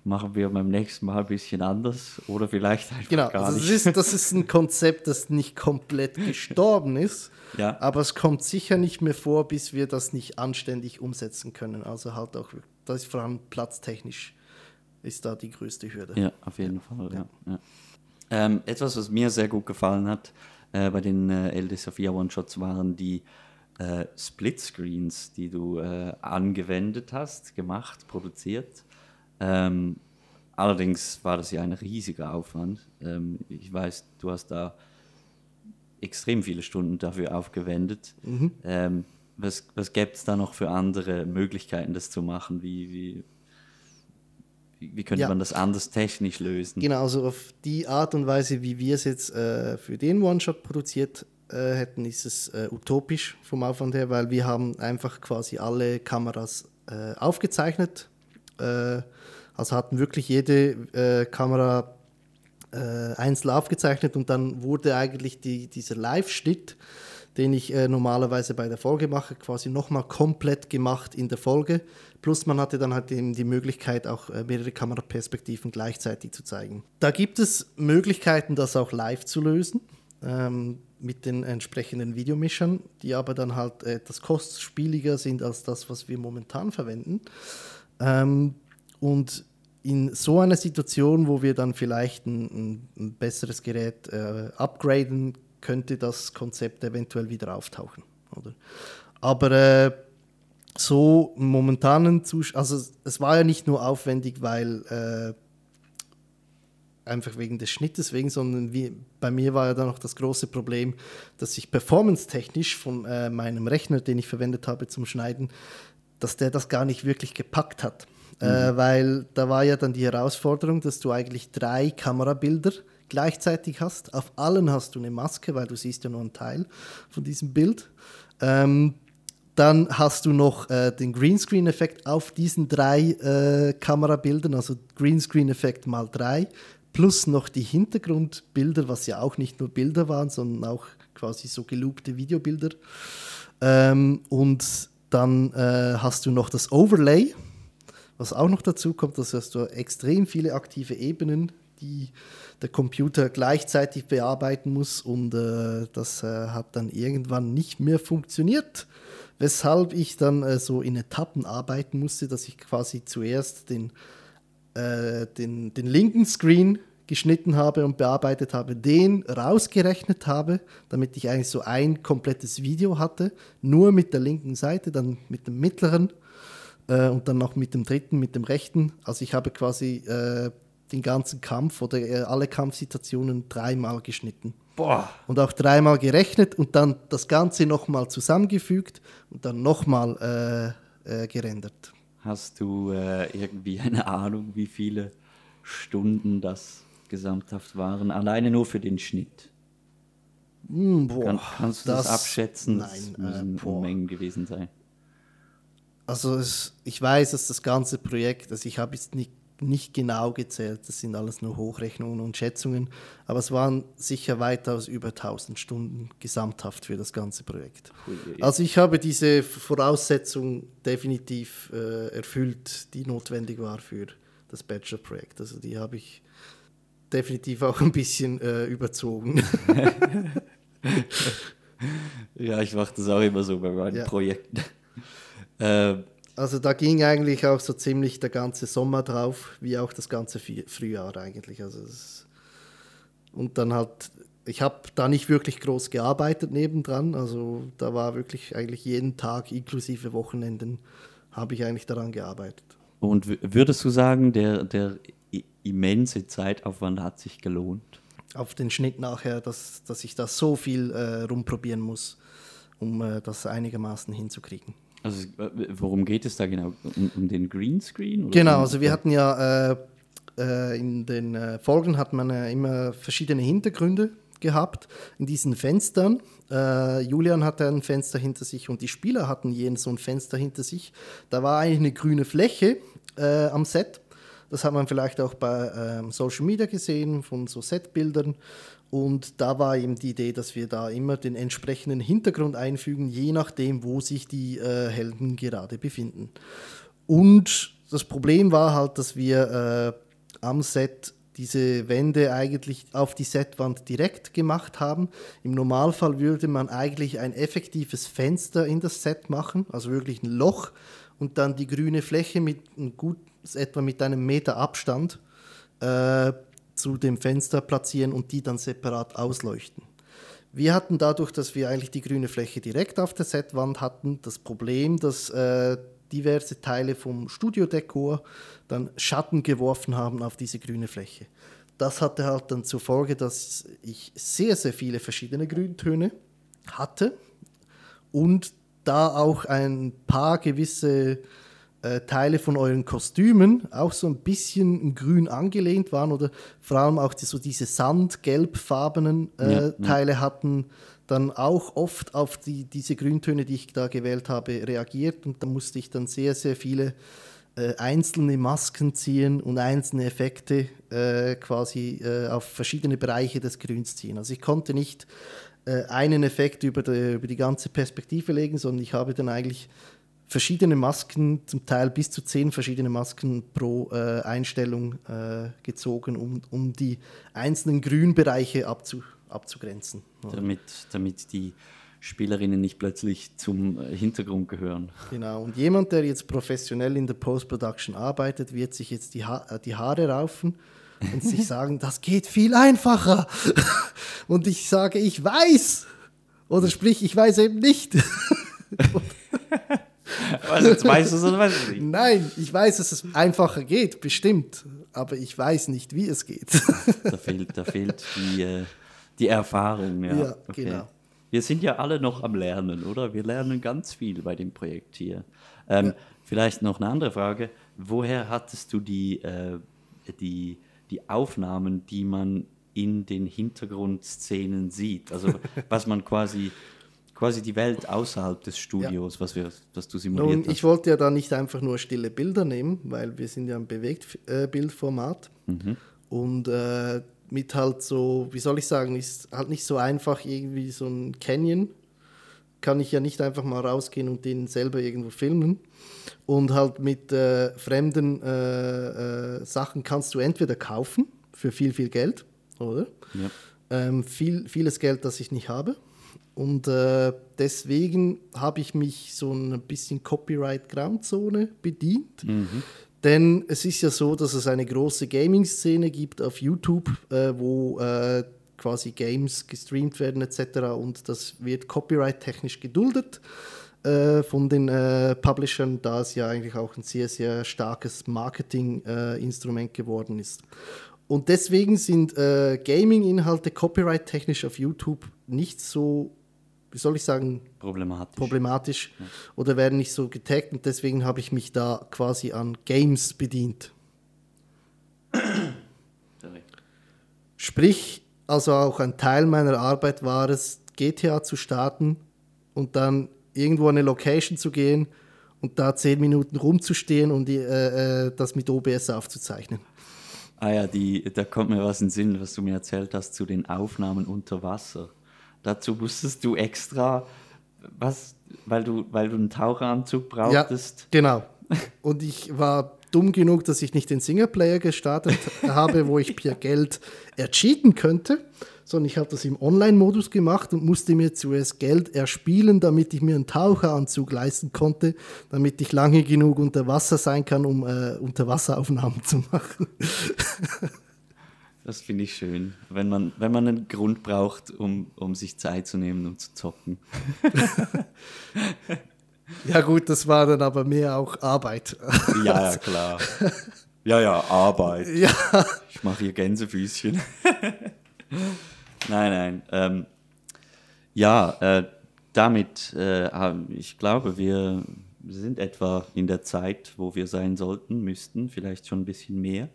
machen wir beim nächsten Mal ein bisschen anders oder vielleicht einfach Genau, gar also nicht. das ist, das ist ein Konzept, das nicht komplett gestorben ist, *laughs* Ja. aber es kommt sicher nicht mehr vor, bis wir das nicht anständig umsetzen können. Also halt auch, das ist vor allem platztechnisch ist da die größte Hürde. Ja, auf jeden Fall. Ja. Ja. Ähm, etwas, was mir sehr gut gefallen hat äh, bei den äh, LD Sophia One-Shots, waren die äh, Split-Screens, die du äh, angewendet hast, gemacht, produziert. Ähm, allerdings war das ja ein riesiger Aufwand. Ähm, ich weiß, du hast da extrem viele Stunden dafür aufgewendet. Ähm, was was gäbe es da noch für andere Möglichkeiten, das zu machen? Wie, wie, wie, wie könnte Ja. man das anders technisch lösen? Genau, also auf die Art und Weise, wie wir es jetzt äh, für den One-Shot produziert äh, hätten, ist es äh, utopisch vom Aufwand her, weil wir haben einfach quasi alle Kameras äh, aufgezeichnet. Äh, also hatten wirklich jede äh, Kamera äh, einzeln aufgezeichnet und dann wurde eigentlich die, dieser Live-Schnitt, den ich äh, normalerweise bei der Folge mache, quasi nochmal komplett gemacht in der Folge. Plus man hatte dann halt eben die Möglichkeit, auch äh, mehrere Kameraperspektiven gleichzeitig zu zeigen. Da gibt es Möglichkeiten, das auch live zu lösen. Ähm, mit den entsprechenden Videomischern, die aber dann halt etwas kostspieliger sind als das, was wir momentan verwenden. Ähm, und in so einer Situation, wo wir dann vielleicht ein, ein, besseres Gerät äh, upgraden, könnte das Konzept eventuell wieder auftauchen. Oder? Aber äh, so momentanen Zustand, also es- war ja nicht nur aufwendig, weil äh, einfach wegen des Schnittes wegen, sondern wie, bei mir war ja dann noch das große Problem, dass ich performance-technisch von äh, meinem Rechner, den ich verwendet habe zum Schneiden, dass der das gar nicht wirklich gepackt hat. Äh, weil da war ja dann die Herausforderung, dass du eigentlich drei Kamerabilder gleichzeitig hast. Auf allen hast du eine Maske, weil du siehst ja nur einen Teil von diesem Bild. Ähm, dann hast du noch äh, den Greenscreen-Effekt auf diesen drei äh, Kamerabildern, also Greenscreen-Effekt mal drei, plus noch die Hintergrundbilder, was ja auch nicht nur Bilder waren, sondern auch quasi so geloopte Videobilder. Ähm, und dann äh, hast du noch das Overlay, was auch noch dazu kommt, dass hast du extrem viele aktive Ebenen, die der Computer gleichzeitig bearbeiten muss. Und äh, das äh, hat dann irgendwann nicht mehr funktioniert, weshalb ich dann äh, so in Etappen arbeiten musste, dass ich quasi zuerst den, äh, den, den linken Screen geschnitten habe und bearbeitet habe, den rausgerechnet habe, damit ich eigentlich so ein komplettes Video hatte, nur mit der linken Seite, dann mit dem mittleren äh, und dann noch mit dem dritten, mit dem rechten. Also ich habe quasi äh, den ganzen Kampf oder äh, alle Kampfsituationen dreimal geschnitten. Boah. Und auch dreimal gerechnet und dann das Ganze nochmal zusammengefügt und dann nochmal äh, äh, gerendert. Hast du äh, irgendwie eine Ahnung, wie viele Stunden das gesamthaft waren? Alleine nur für den Schnitt. Hm, boah, Kann, kannst du das, das- abschätzen? Das nein, äh, müssen boah. Unmengen gewesen sein. Also es, ich weiß, dass das ganze Projekt, also ich habe jetzt nicht, nicht genau gezählt, das sind alles nur Hochrechnungen und Schätzungen, aber es waren sicher weitaus über 1000 Stunden gesamthaft für das ganze Projekt. Also ich habe diese Voraussetzung definitiv äh, erfüllt, die notwendig war für das Bachelor-Projekt. Also die habe ich definitiv auch ein bisschen äh, überzogen. *laughs* Ja, ich mache das auch immer so bei meinen Ja. Projekten. ähm, Also da ging eigentlich auch so ziemlich der ganze Sommer drauf, wie auch das ganze Früh- Frühjahr eigentlich. Also und dann halt, ich habe da nicht wirklich groß gearbeitet nebendran. Also da war wirklich eigentlich jeden Tag inklusive Wochenenden habe ich eigentlich daran gearbeitet. und würdest du sagen, der, der immense Zeitaufwand hat sich gelohnt? Auf den Schnitt nachher, dass, dass ich da so viel äh, rumprobieren muss, um äh, das einigermaßen hinzukriegen. Also äh, worum geht es da genau? Um, um den Greenscreen? Genau, also wir hatten ja äh, äh, in den äh, Folgen hat man immer verschiedene Hintergründe gehabt in diesen Fenstern. Äh, Julian hatte ein Fenster hinter sich und die Spieler hatten jeden so ein Fenster hinter sich. Da war eigentlich eine grüne Fläche äh, am Set. Das hat man vielleicht auch bei ähm, Social Media gesehen, von so Setbildern. Und da war eben die Idee, dass wir da immer den entsprechenden Hintergrund einfügen, je nachdem, wo sich die äh, Helden gerade befinden. Und das Problem war halt, dass wir äh, am Set diese Wände eigentlich auf die Setwand direkt gemacht haben. Im Normalfall würde man eigentlich ein effektives Fenster in das Set machen, also wirklich ein Loch und dann die grüne Fläche mit gut etwa mit einem Meter Abstand äh, zu dem Fenster platzieren und die dann separat ausleuchten. Wir hatten dadurch, dass wir eigentlich die grüne Fläche direkt auf der Setwand hatten, das Problem, dass äh, diverse Teile vom Studiodekor dann Schatten geworfen haben auf diese grüne Fläche. Das hatte halt dann zur Folge, dass ich sehr, sehr viele verschiedene Grüntöne hatte und da auch ein paar gewisse äh, Teile von euren Kostümen auch so ein bisschen grün angelehnt waren oder vor allem auch die, so diese sandgelbfarbenen äh, ja, Teile ja. hatten dann auch oft auf die, diese Grüntöne, die ich da gewählt habe, reagiert und da musste ich dann sehr, sehr viele äh, einzelne Masken ziehen und einzelne Effekte äh, quasi äh, auf verschiedene Bereiche des Grüns ziehen. Also ich konnte nicht äh, einen Effekt über die, über die ganze Perspektive legen, sondern ich habe dann eigentlich verschiedene Masken, zum Teil bis zu zehn verschiedene Masken pro äh, Einstellung äh, gezogen, um, um die einzelnen Grünbereiche abzu, abzugrenzen. Damit, damit die Spielerinnen nicht plötzlich zum äh, Hintergrund gehören. Genau, und jemand, der jetzt professionell in der Post-Production arbeitet, wird sich jetzt die, ha äh, die Haare raufen und sich *laughs* sagen, das geht viel einfacher. und ich sage, ich weiß. Oder sprich, ich weiß eben nicht. *laughs* Was, jetzt weißt du es oder weißt du nicht? Nein, ich weiß, dass es einfacher geht, bestimmt. Aber ich weiß nicht, wie es geht. *laughs* da fehlt, da fehlt die, äh, die Erfahrung. Ja, ja okay. genau. Wir sind ja alle noch am Lernen, oder? Wir lernen ganz viel bei dem Projekt hier. Ähm, ja. Vielleicht noch eine andere Frage. Woher hattest du die, äh, die, die Aufnahmen, die man in den Hintergrundszenen sieht? Also *laughs* was man quasi quasi die Welt außerhalb des Studios, ja. was, wir, was du simuliert Nun, hast. Ich wollte ja da nicht einfach nur stille Bilder nehmen, weil wir sind ja ein Bewegtbildformat. Mhm. Und äh, mit halt so, wie soll ich sagen, ist halt nicht so einfach irgendwie so ein Canyon. Kann ich ja nicht einfach mal rausgehen und den selber irgendwo filmen. Und halt mit äh, fremden äh, äh, Sachen kannst du entweder kaufen für viel, viel Geld, oder? Ja. Ähm, viel, vieles Geld, das ich nicht habe. Und äh, deswegen habe ich mich so ein bisschen Copyright-Grauzone bedient. Mhm. Denn es ist ja so, dass es eine große Gaming-Szene gibt auf YouTube, äh, wo äh, quasi Games gestreamt werden etc. Und das wird copyright-technisch geduldet äh, von den äh, Publishern, da es ja eigentlich auch ein sehr, sehr starkes Marketing-Instrument äh, geworden ist. Und deswegen sind äh, Gaming-Inhalte copyright-technisch auf YouTube nicht so wie soll ich sagen, problematisch, problematisch ja. oder werden nicht so getaggt und deswegen habe ich mich da quasi an Games bedient. Sprich, also auch ein Teil meiner Arbeit war es, GTA zu starten und dann irgendwo an eine Location zu gehen und da zehn Minuten rumzustehen und die, äh, äh das mit OBS aufzuzeichnen. Ah ja, die, da kommt mir was in den Sinn, was du mir erzählt hast zu den Aufnahmen unter Wasser. Dazu musstest du extra, was, weil du, weil du einen Taucheranzug brauchtest. Ja, genau. *laughs* Und ich war dumm genug, dass ich nicht den Singleplayer gestartet *laughs* habe, wo ich per Geld ercheaten könnte, sondern ich habe das im Online-Modus gemacht und musste mir zuerst Geld erspielen, damit ich mir einen Taucheranzug leisten konnte, damit ich lange genug unter Wasser sein kann, um äh, Unterwasseraufnahmen zu machen. *laughs* Das finde ich schön, wenn man, wenn man einen Grund braucht, um, um sich Zeit zu nehmen und zu zocken. *laughs* ja gut, das war dann aber mehr auch Arbeit. *laughs* ja, ja, klar. Ja, ja, Arbeit. Ja. Ich mache hier Gänsefüßchen. *laughs* nein, nein. Ähm, ja, äh, damit, äh, ich glaube, wir sind etwa in der Zeit, wo wir sein sollten, müssten, vielleicht schon ein bisschen mehr.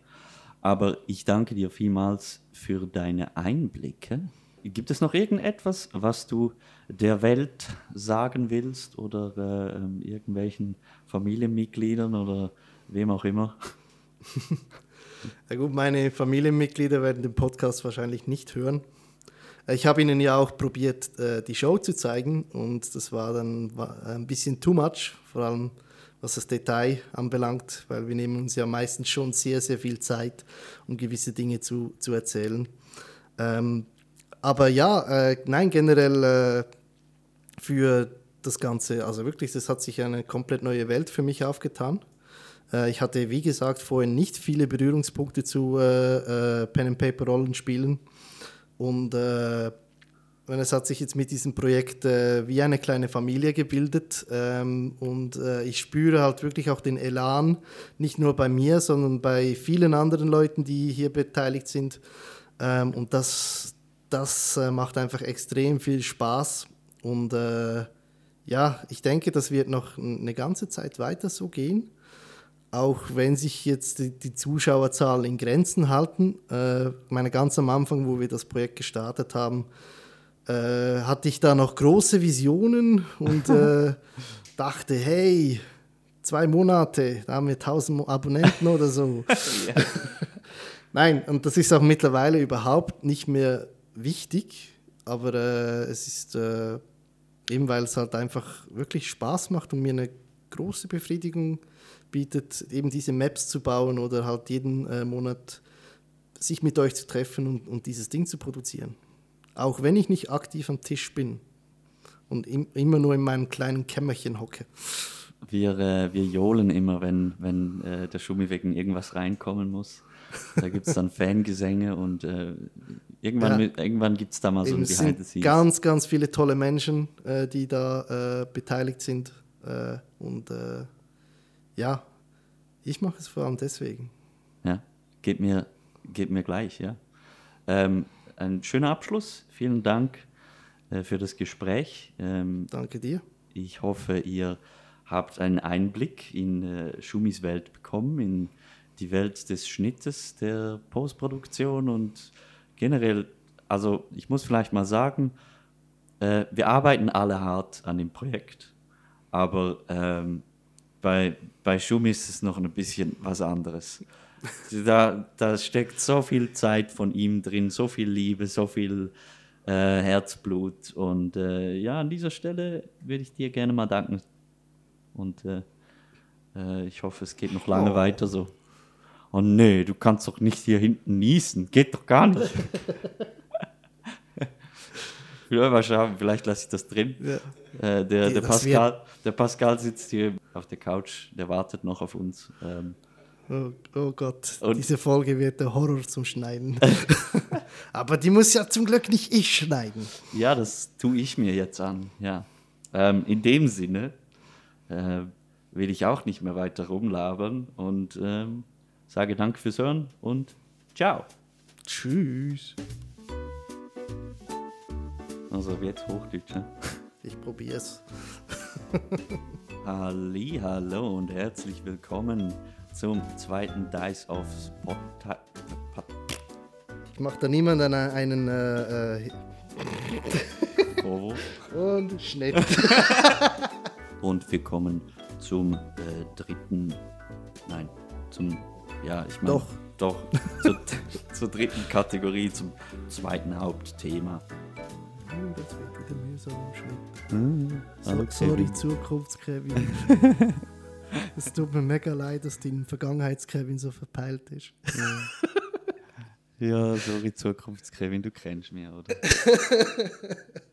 Aber ich danke dir vielmals für deine Einblicke. Gibt es noch irgendetwas, was du der Welt sagen willst oder äh, irgendwelchen Familienmitgliedern oder wem auch immer? *laughs* Ja gut, meine Familienmitglieder werden den Podcast wahrscheinlich nicht hören. Ich habe ihnen ja auch probiert, äh, die Show zu zeigen und das war dann ein bisschen too much, vor allem was das Detail anbelangt, weil wir nehmen uns ja meistens schon sehr, sehr viel Zeit, um gewisse Dinge zu, zu erzählen. Ähm, aber ja, äh, nein, generell äh, für das Ganze, also wirklich, das hat sich eine komplett neue Welt für mich aufgetan. Äh, ich hatte, wie gesagt, vorhin nicht viele Berührungspunkte zu äh, äh, Pen-and-Paper-Rollenspielen. Und äh, es hat sich jetzt mit diesem Projekt äh, wie eine kleine Familie gebildet. Ähm, und äh, ich spüre halt wirklich auch den Elan, nicht nur bei mir, sondern bei vielen anderen Leuten, die hier beteiligt sind. Ähm, und das, das äh, macht einfach extrem viel Spaß. Und äh, ja, ich denke, das wird noch eine ganze Zeit weiter so gehen. Auch wenn sich jetzt die, die Zuschauerzahlen in Grenzen halten. Äh, meine ganz am Anfang, wo wir das Projekt gestartet haben, äh, hatte ich da noch große Visionen und äh, *laughs* dachte, hey, zwei Monate, da haben wir 1000 Abonnenten oder so. *laughs* *laughs* Nein, und das ist auch mittlerweile überhaupt nicht mehr wichtig, aber äh, es ist äh, eben, weil es halt einfach wirklich Spaß macht und mir eine große Befriedigung bietet, eben diese Maps zu bauen oder halt jeden äh, Monat sich mit euch zu treffen und, und dieses Ding zu produzieren auch wenn ich nicht aktiv am Tisch bin und im, immer nur in meinem kleinen Kämmerchen hocke. Wir, äh, wir johlen immer, wenn, wenn äh, der Schumi wegen irgendwas reinkommen muss. Da gibt es dann *laughs* Fangesänge und äh, irgendwann, ja. irgendwann gibt es da mal so ein Behind the Scenes. Ganz, ganz viele tolle Menschen, äh, die da äh, beteiligt sind. Äh, und ja, ich mache es vor allem deswegen. Ja, geht mir, geht mir gleich, ja. Ähm, ein schöner Abschluss. Vielen Dank äh, für das Gespräch. Ähm, Danke dir. Ich hoffe, ihr habt einen Einblick in äh, Schumis Welt bekommen, in die Welt des Schnittes, der Postproduktion und generell, also ich muss vielleicht mal sagen, äh, wir arbeiten alle hart an dem Projekt, aber ähm, bei, bei Schumi ist es noch ein bisschen was anderes. *laughs* Da, da steckt so viel Zeit von ihm drin, so viel Liebe, so viel äh, Herzblut. Und äh, ja, an dieser Stelle würde ich dir gerne mal danken. Und äh, äh ich hoffe, es geht noch lange oh. weiter so. Oh nee, du kannst doch nicht hier hinten niesen. Geht doch gar nicht. *laughs* mal schauen, vielleicht lasse ich das drin. Ja. Äh, der, der, Pascal, der Pascal sitzt hier auf der Couch, der wartet noch auf uns. Ähm, Oh, oh Gott, und diese Folge wird der Horror zum Schneiden. *laughs* Aber die muss ja zum Glück nicht ich schneiden. Ja, das tue ich mir jetzt an. Ja. Ähm, in dem Sinne äh, will ich auch nicht mehr weiter rumlabern und ähm, sage Danke fürs Hören und ciao. Tschüss. Also jetzt Hochdeutsch. Ne? Ich probier's. *laughs* Halli, hallo und herzlich willkommen zum zweiten Dice of Spot. Ich mache da niemand einen. einen äh, äh Und Schnitt. *laughs* Und wir kommen zum äh, dritten. Nein, zum. Ja, ich meine. Doch. Doch, zur, *laughs* zur dritten Kategorie, zum zweiten Hauptthema. Oh, das wird wieder mühsam im Schnitt. Hm, so, sorry, Zukunftskevin. *laughs* Es tut mir mega leid, dass dein Vergangenheits-Kevin so verpeilt ist. Ja, ja sorry, Zukunfts-Kevin, du kennst mich, oder? *laughs*